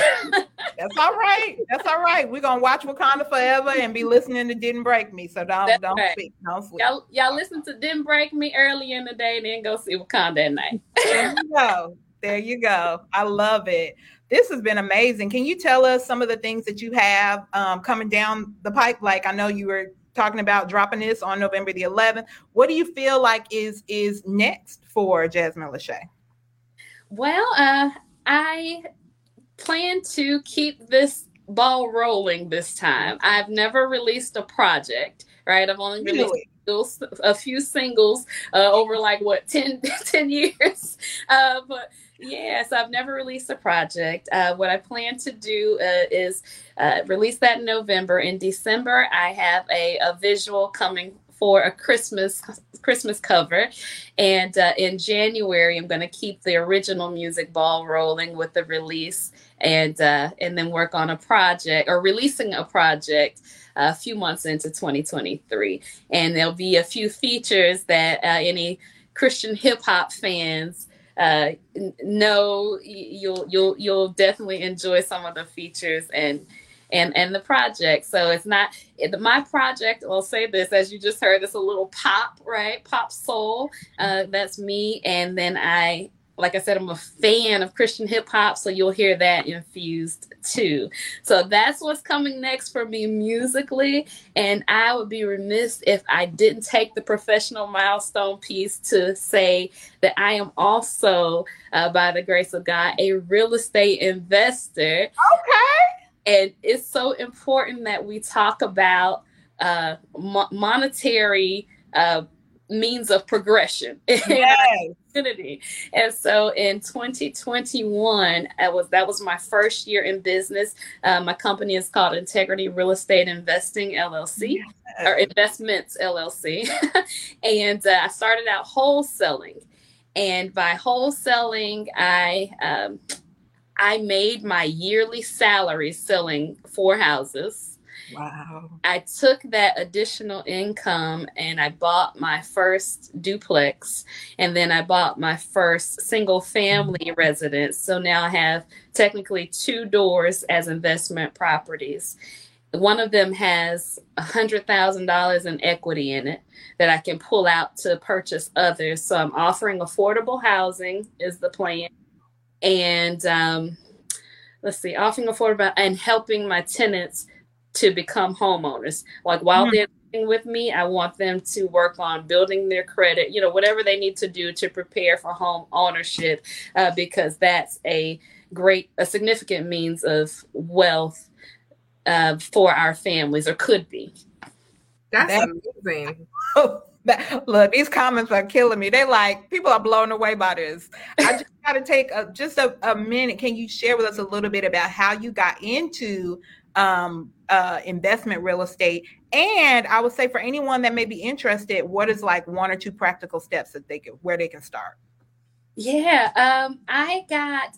That's all right. That's all right. We're gonna watch Wakanda forever and be listening to Didn't Break Me. So don't That's don't right. speak. Don't speak. Y'all, y'all listen to Didn't Break Me early in the day, and then go see Wakanda at night. there you go. There you go. I love it. This has been amazing. Can you tell us some of the things that you have um, coming down the pipe? Like I know you were talking about dropping this on November the 11th. What do you feel like is is next for Jasmine Le'Shea? Well, uh, I plan to keep this ball rolling this time. I've never released a project, right? I've only released really? a few singles uh, over like what 10, [laughs] 10 years. Uh, but Yes, I've never released a project. Uh, what I plan to do uh, is uh, release that in November. In December, I have a, a visual coming for a Christmas Christmas cover, and uh, in January I'm going to keep the original music ball rolling with the release, and uh, and then work on a project or releasing a project a few months into 2023, and there'll be a few features that uh, any Christian hip hop fans uh, know you'll you'll you'll definitely enjoy some of the features and and and the project. So it's not my project. I'll say this as you just heard. It's a little pop, right? Pop soul. Uh, that's me, and then I like I said, I'm a fan of Christian hip hop, so you'll hear that infused too. So that's what's coming next for me musically. And I would be remiss if I didn't take the professional milestone piece to say that I am also, uh, by the grace of God, a real estate investor. Okay. And it's so important that we talk about uh, mo- monetary. Uh, means of progression [laughs] yes. And so in 2021 I was that was my first year in business. Uh, my company is called integrity real estate investing llc yes. or investments llc [laughs] and uh, i started out wholesaling. And by wholesaling i um, i made my yearly salary selling four houses Wow. I took that additional income and I bought my first duplex and then I bought my first single family residence. So now I have technically two doors as investment properties. One of them has a $100,000 in equity in it that I can pull out to purchase others. So I'm offering affordable housing, is the plan. And um, let's see, offering affordable and helping my tenants to become homeowners. Like while mm-hmm. they're with me, I want them to work on building their credit, you know, whatever they need to do to prepare for home ownership, uh, because that's a great, a significant means of wealth uh, for our families, or could be. That's, that's amazing. [laughs] That, look, these comments are killing me. They like people are blown away by this. I just [laughs] got to take a, just a, a minute. Can you share with us a little bit about how you got into um, uh, investment real estate. And I would say for anyone that may be interested, what is like one or two practical steps that they can where they can start? Yeah, um, I got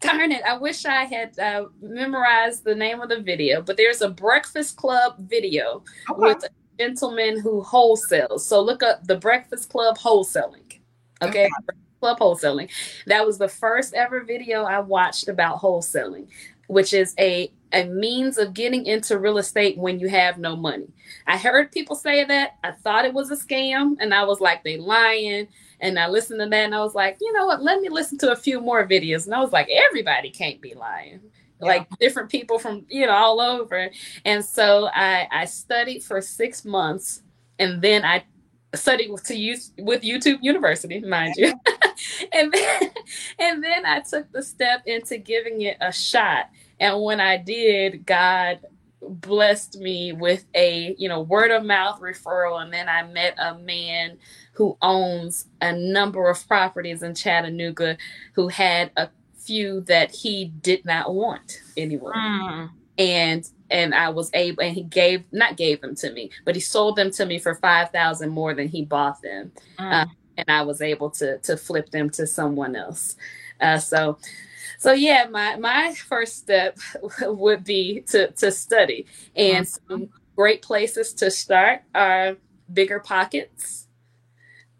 darn it. I wish I had uh, memorized the name of the video, but there's a Breakfast Club video okay. with a gentleman who wholesales. So look up the Breakfast Club wholesaling. Okay. okay. Club wholesaling. That was the first ever video I watched about wholesaling, which is a a means of getting into real estate when you have no money. I heard people say that. I thought it was a scam, and I was like, they lying. And I listened to that, and I was like, you know what? Let me listen to a few more videos. And I was like, everybody can't be lying. Yeah. Like different people from you know all over. And so I I studied for six months, and then I studied to use with YouTube University, mind you. [laughs] and then [laughs] and then I took the step into giving it a shot and when I did, God blessed me with a you know word of mouth referral and then i met a man who owns a number of properties in chattanooga who had a few that he did not want anymore mm. and and i was able and he gave not gave them to me but he sold them to me for 5000 more than he bought them mm. uh, and i was able to to flip them to someone else uh, so so yeah, my my first step [laughs] would be to to study, and mm-hmm. some great places to start are Bigger Pockets.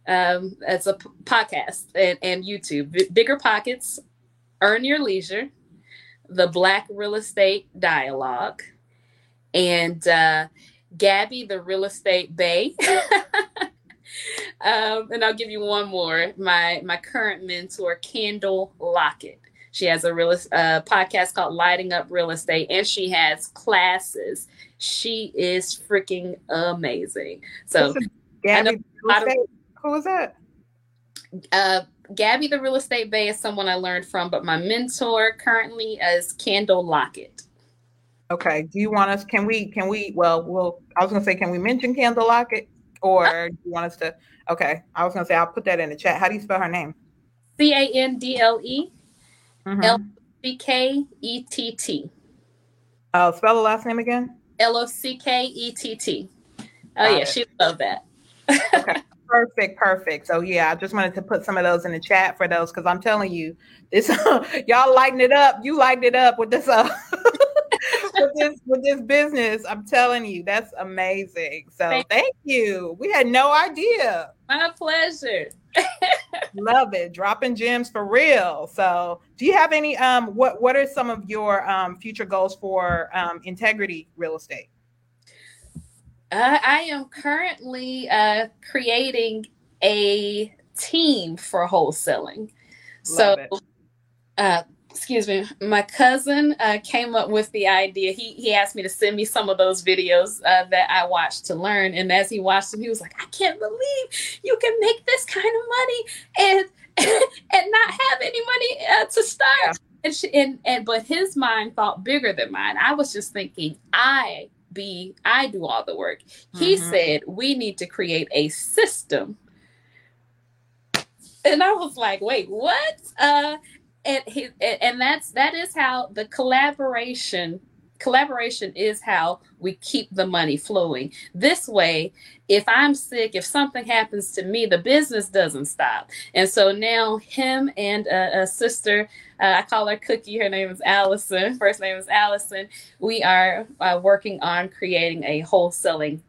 Um, as a p- podcast and, and YouTube, B- Bigger Pockets, Earn Your Leisure, the Black Real Estate Dialogue, and uh, Gabby, the Real Estate Bay. [laughs] um, and I'll give you one more. My my current mentor, Candle Lockett. She has a real uh, podcast called Lighting Up Real Estate, and she has classes. She is freaking amazing. So, Gabby, who is that? Uh, Gabby, the real estate bay, is someone I learned from, but my mentor currently is Candle Lockett. Okay. Do you want us? Can we? Can we? Well, well. I was gonna say, can we mention Candle Lockett, or do you want us to? Okay. I was gonna say, I'll put that in the chat. How do you spell her name? C A N D L E. L O C K E T T. Oh, spell the last name again. L O C K E T T. Oh yeah, she loved that. okay. [laughs] Perfect, perfect. So yeah, I just wanted to put some of those in the chat for those because I'm telling you, this [laughs] y'all lighten it up. You lighten it up with this uh, [laughs] with this with this business. I'm telling you, that's amazing. So thank, thank you. We had no idea. My pleasure. Love it. Dropping gems for real. So do you have any um what what are some of your um future goals for um integrity real estate? Uh, I am currently uh, creating a team for wholesaling. Love so, uh, excuse me, my cousin uh, came up with the idea. He he asked me to send me some of those videos uh, that I watched to learn, and as he watched them, he was like, "I can't believe you can make this kind of money and [laughs] and not have any money uh, to start." And, she, and and but his mind thought bigger than mine. I was just thinking, I be I do all the work. Mm-hmm. He said we need to create a system. And I was like, wait, what? Uh and he and that's that is how the collaboration collaboration is how we keep the money flowing. This way, if I'm sick, if something happens to me, the business doesn't stop. And so now, him and a, a sister, uh, I call her Cookie, her name is Allison, [laughs] first name is Allison, we are uh, working on creating a wholesaling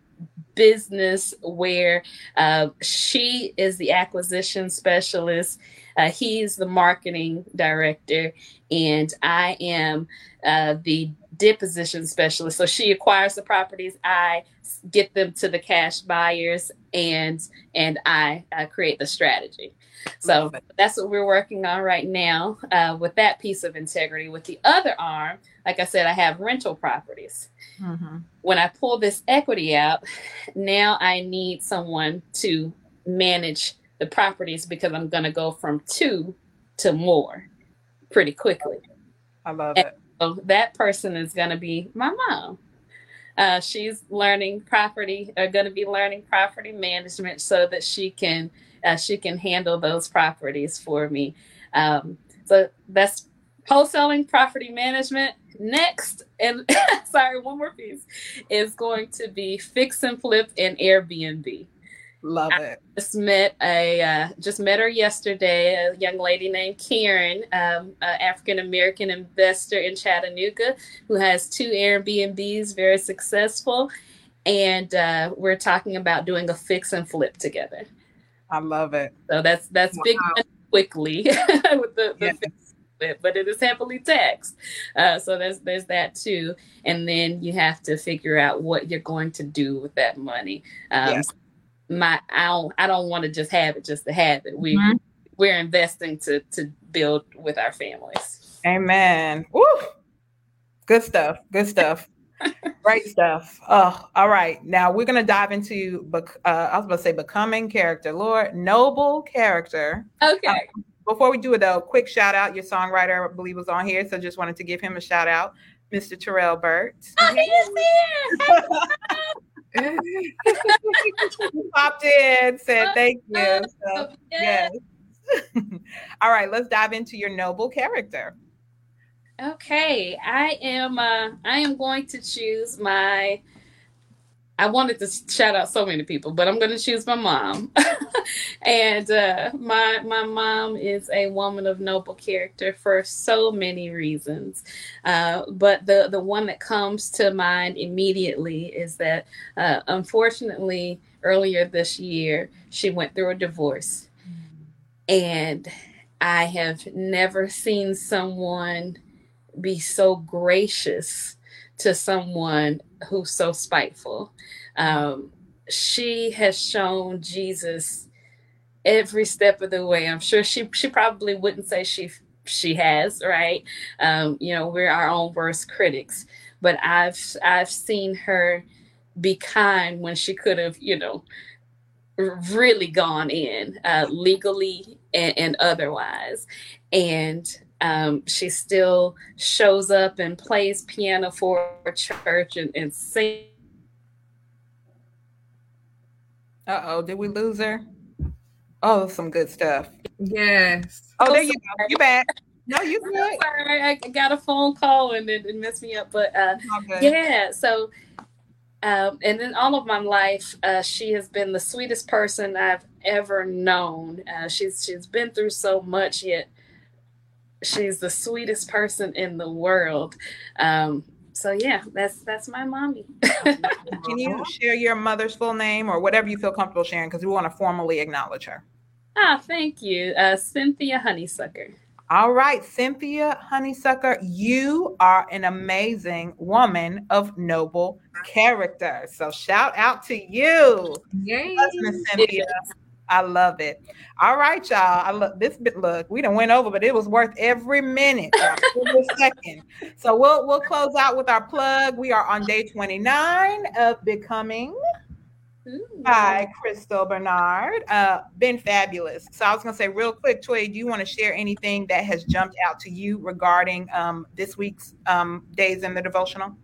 business where uh, she is the acquisition specialist. Uh, he's the marketing director, and I am uh, the deposition specialist. So she acquires the properties, I get them to the cash buyers, and and I uh, create the strategy. So that's what we're working on right now uh, with that piece of integrity. With the other arm, like I said, I have rental properties. Mm-hmm. When I pull this equity out, now I need someone to manage the properties because I'm going to go from two to more pretty quickly. I love and it. So that person is going to be my mom. Uh, she's learning property, or uh, going to be learning property management so that she can uh, she can handle those properties for me. Um, so that's wholesaling property management. Next, and [laughs] sorry, one more piece is going to be fix and flip and Airbnb. Love I it. Just met a uh, just met her yesterday. A young lady named Karen, um, an African American investor in Chattanooga, who has two Airbnbs, very successful, and uh, we're talking about doing a fix and flip together. I love it. So that's that's wow. big quickly [laughs] with the, the yes. flip, but it is heavily taxed. Uh, so there's there's that too, and then you have to figure out what you're going to do with that money. Um, yes my I don't I don't want to just have it just to have it. We mm-hmm. we're investing to to build with our families. Amen. Woo! Good stuff. Good stuff. [laughs] Great stuff. Oh, all right. Now we're gonna dive into uh, I was gonna say becoming character. Lord, noble character. Okay. Uh, before we do it though, quick shout out. Your songwriter, I believe, was on here, so just wanted to give him a shout out, Mr. Terrell Burt. Oh, he's here. [laughs] [laughs] popped in, said thank you. So, yes. [laughs] All right, let's dive into your noble character. Okay, I am. Uh, I am going to choose my I wanted to shout out so many people, but I'm going to choose my mom. [laughs] and uh, my my mom is a woman of noble character for so many reasons. Uh, but the the one that comes to mind immediately is that uh, unfortunately earlier this year she went through a divorce, and I have never seen someone be so gracious to someone who's so spiteful. Um, she has shown Jesus every step of the way. I'm sure she she probably wouldn't say she she has, right? Um, you know, we're our own worst critics, but I've I've seen her be kind when she could have, you know, really gone in uh, legally and, and otherwise, and um, she still shows up and plays piano for church and, and sings. Uh oh, did we lose her? Oh, some good stuff. Yes. Oh, there you go. You back. No, you [laughs] good. Sorry, I got a phone call and it, it messed me up. But uh, yeah, so Um, and in all of my life, uh, she has been the sweetest person I've ever known. Uh, she's she's been through so much, yet she's the sweetest person in the world. Um, so yeah, that's that's my mommy. [laughs] Can you share your mother's full name or whatever you feel comfortable sharing? Because we want to formally acknowledge her. Ah, thank you, uh, Cynthia Honeysucker. All right, Cynthia Honeysucker, you are an amazing woman of noble character. So shout out to you. Yay. Cynthia. I love it. All right, y'all. I love this bit. Look, we done went over, but it was worth every minute, [laughs] every second. So we'll we'll close out with our plug. We are on day 29 of becoming by Crystal Bernard. Uh, been fabulous. So I was gonna say real quick, Toy, do you want to share anything that has jumped out to you regarding um, this week's um, days in the devotional?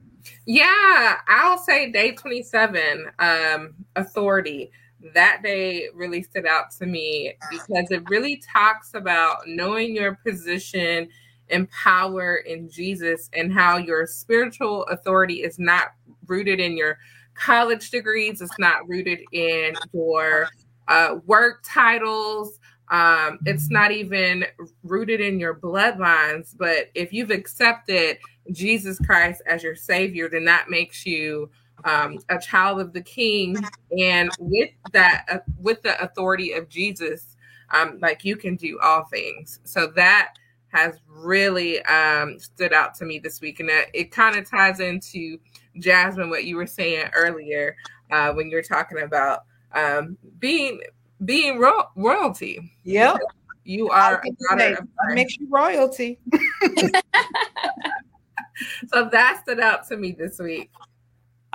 Yeah, I'll say day 27, um, authority. That day really stood out to me because it really talks about knowing your position and power in Jesus and how your spiritual authority is not rooted in your college degrees. It's not rooted in your uh, work titles. Um, it's not even rooted in your bloodlines. But if you've accepted Jesus Christ as your Savior, then that makes you um, a child of the King. And with that, uh, with the authority of Jesus, um, like you can do all things. So that has really um, stood out to me this week, and it, it kind of ties into Jasmine, what you were saying earlier uh, when you were talking about um, being being ro- royalty. Yep. You are say, makes you royalty. [laughs] so that stood out to me this week.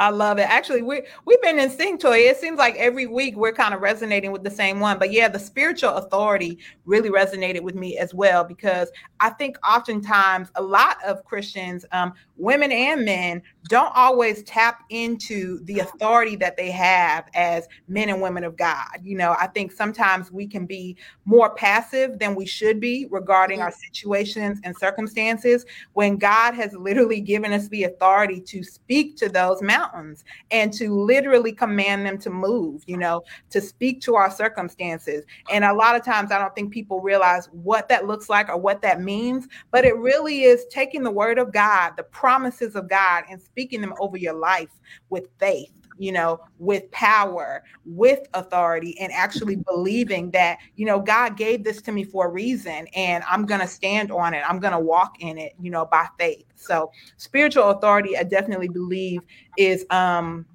I love it. Actually, we we've been in sync, Toy. It seems like every week we're kind of resonating with the same one. But yeah, the spiritual authority really resonated with me as well because I think oftentimes a lot of Christians, um, women and men, don't always tap into the authority that they have as men and women of God. You know, I think sometimes we can be more passive than we should be regarding our situations and circumstances when God has literally given us the authority to speak to those mountains and to literally command them to move, you know, to speak to our circumstances. And a lot of times I don't think people realize what that looks like or what that means, but it really is taking the word of God, the promises of God, and speaking them over your life with faith you know, with power, with authority, and actually believing that, you know, God gave this to me for a reason and I'm going to stand on it. I'm going to walk in it, you know, by faith. So, spiritual authority, I definitely believe is um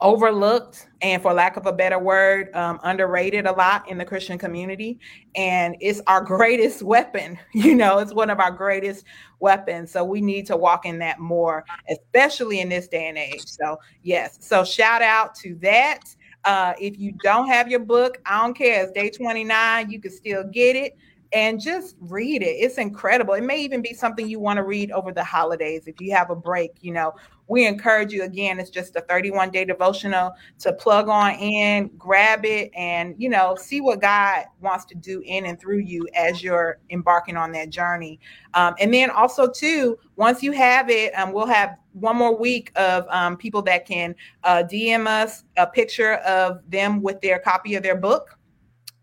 overlooked and for lack of a better word um, underrated a lot in the christian community and it's our [laughs] greatest weapon [laughs] you know it's one of our greatest weapons so we need to walk in that more especially in this day and age so yes so shout out to that uh, if you don't have your book i don't care it's day 29 you can still get it and just read it. It's incredible. It may even be something you want to read over the holidays if you have a break. You know, we encourage you again, it's just a 31 day devotional to plug on in, grab it, and you know, see what God wants to do in and through you as you're embarking on that journey. Um, and then also, too, once you have it, um, we'll have one more week of um, people that can uh, DM us a picture of them with their copy of their book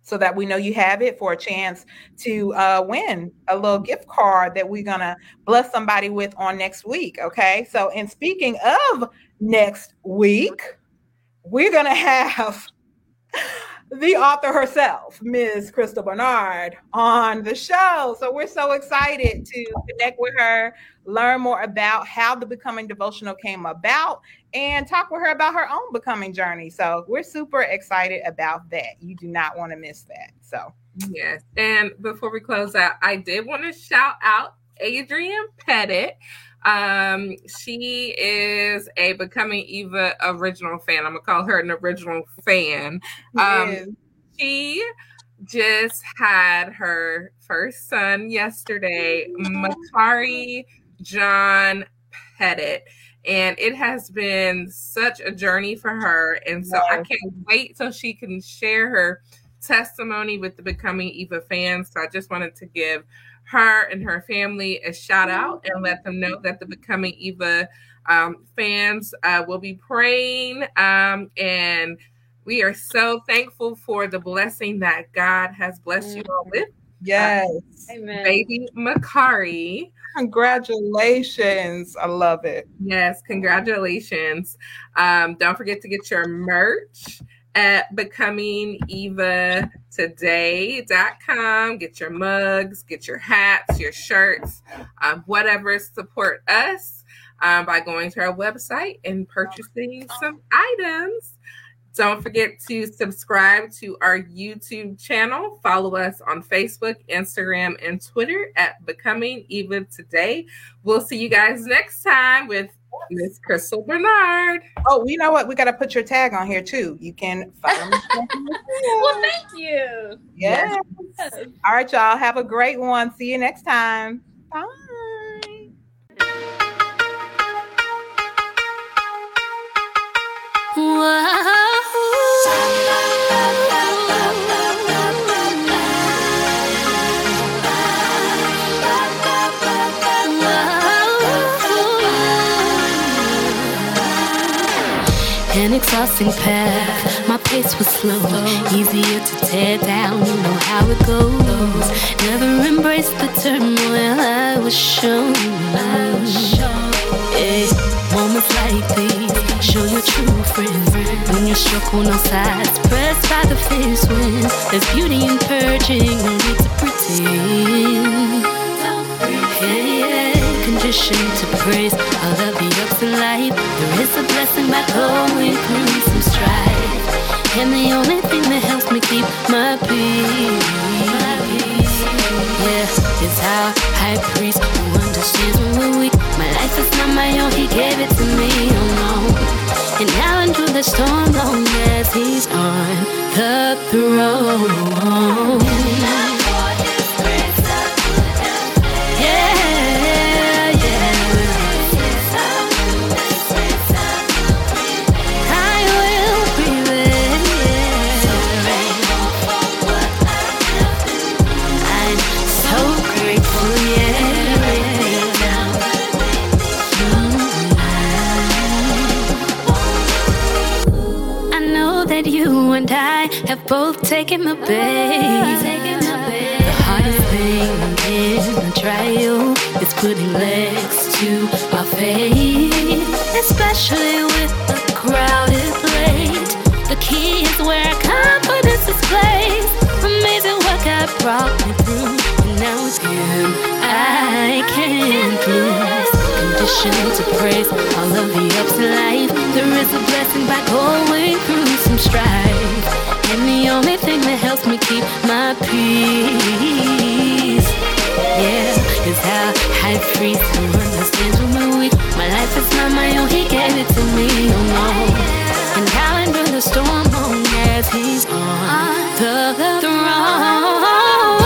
so that we know you have it for a chance to uh, win a little gift card that we're gonna bless somebody with on next week. Okay. So, and speaking of next week, we're gonna have [laughs] the author herself, Ms. Crystal Bernard, on the show. So we're so excited to connect with her, learn more about how the Becoming Devotional came about, and talk with her about her own becoming journey. So we're super excited about that. You do not want to miss that. So, yes. And before we close out, I did want to shout out Adrian Pettit. Um, she is a Becoming Eva original fan. I'm gonna call her an original fan. Um, she just had her first son yesterday, Makari John Pettit. And it has been such a journey for her. And so I can't wait till she can share her testimony with the Becoming Eva fans. So I just wanted to give her and her family a shout out and let them know that the Becoming Eva um, fans uh, will be praying. Um, and we are so thankful for the blessing that God has blessed you all with. Yes. Amen. Baby Makari. Congratulations. I love it. Yes, congratulations. Um, don't forget to get your merch at becomingevatoday.com. Get your mugs, get your hats, your shirts, um, whatever. Support us um, by going to our website and purchasing some items. Don't forget to subscribe to our YouTube channel. Follow us on Facebook, Instagram, and Twitter at Becoming Eva Today. We'll see you guys next time with Miss Crystal Bernard. Oh, you know what? We got to put your tag on here too. You can follow me. [laughs] Well, thank you. yes. All right, y'all. Have a great one. See you next time. Bye. An exhausting path, my pace was slow, easier to tear down. You know how it goes. Never embraced the turmoil I was shown. Yeah, moments like these show your true friends. When you're struck on all sides, pressed by the fierce wind. There's beauty in purging, no need to pretend. Yeah, to praise all of the ups in life. There is a blessing by going through some strife, and the only thing that helps me keep my peace, yeah, is our high priest who understands when we're weak. My life is not my own; He gave it to me, no. And now endure the storm long as He's on the throne. Taken the bait. The hardest thing in the trial is putting legs to our faith, especially with a crowded plate. The key is where confidence is placed. Amazing what God brought me through, and now it's Him I can't lose. Conditioned to praise all of the ups in life. There is a blessing by going through some strife, and the only thing that helps me keep my peace. Yeah, is how high priest who understands when we're weak. My life is not my own, he gave it to me, oh no. And now endure the storm as he's on the throne.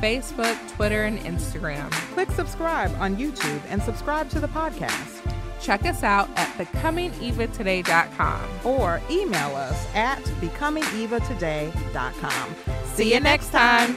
Facebook, Twitter, and Instagram. Click subscribe on YouTube and subscribe to the podcast. Check us out at becomingevatoday.com. Or email us at becomingevatoday.com. See you next time.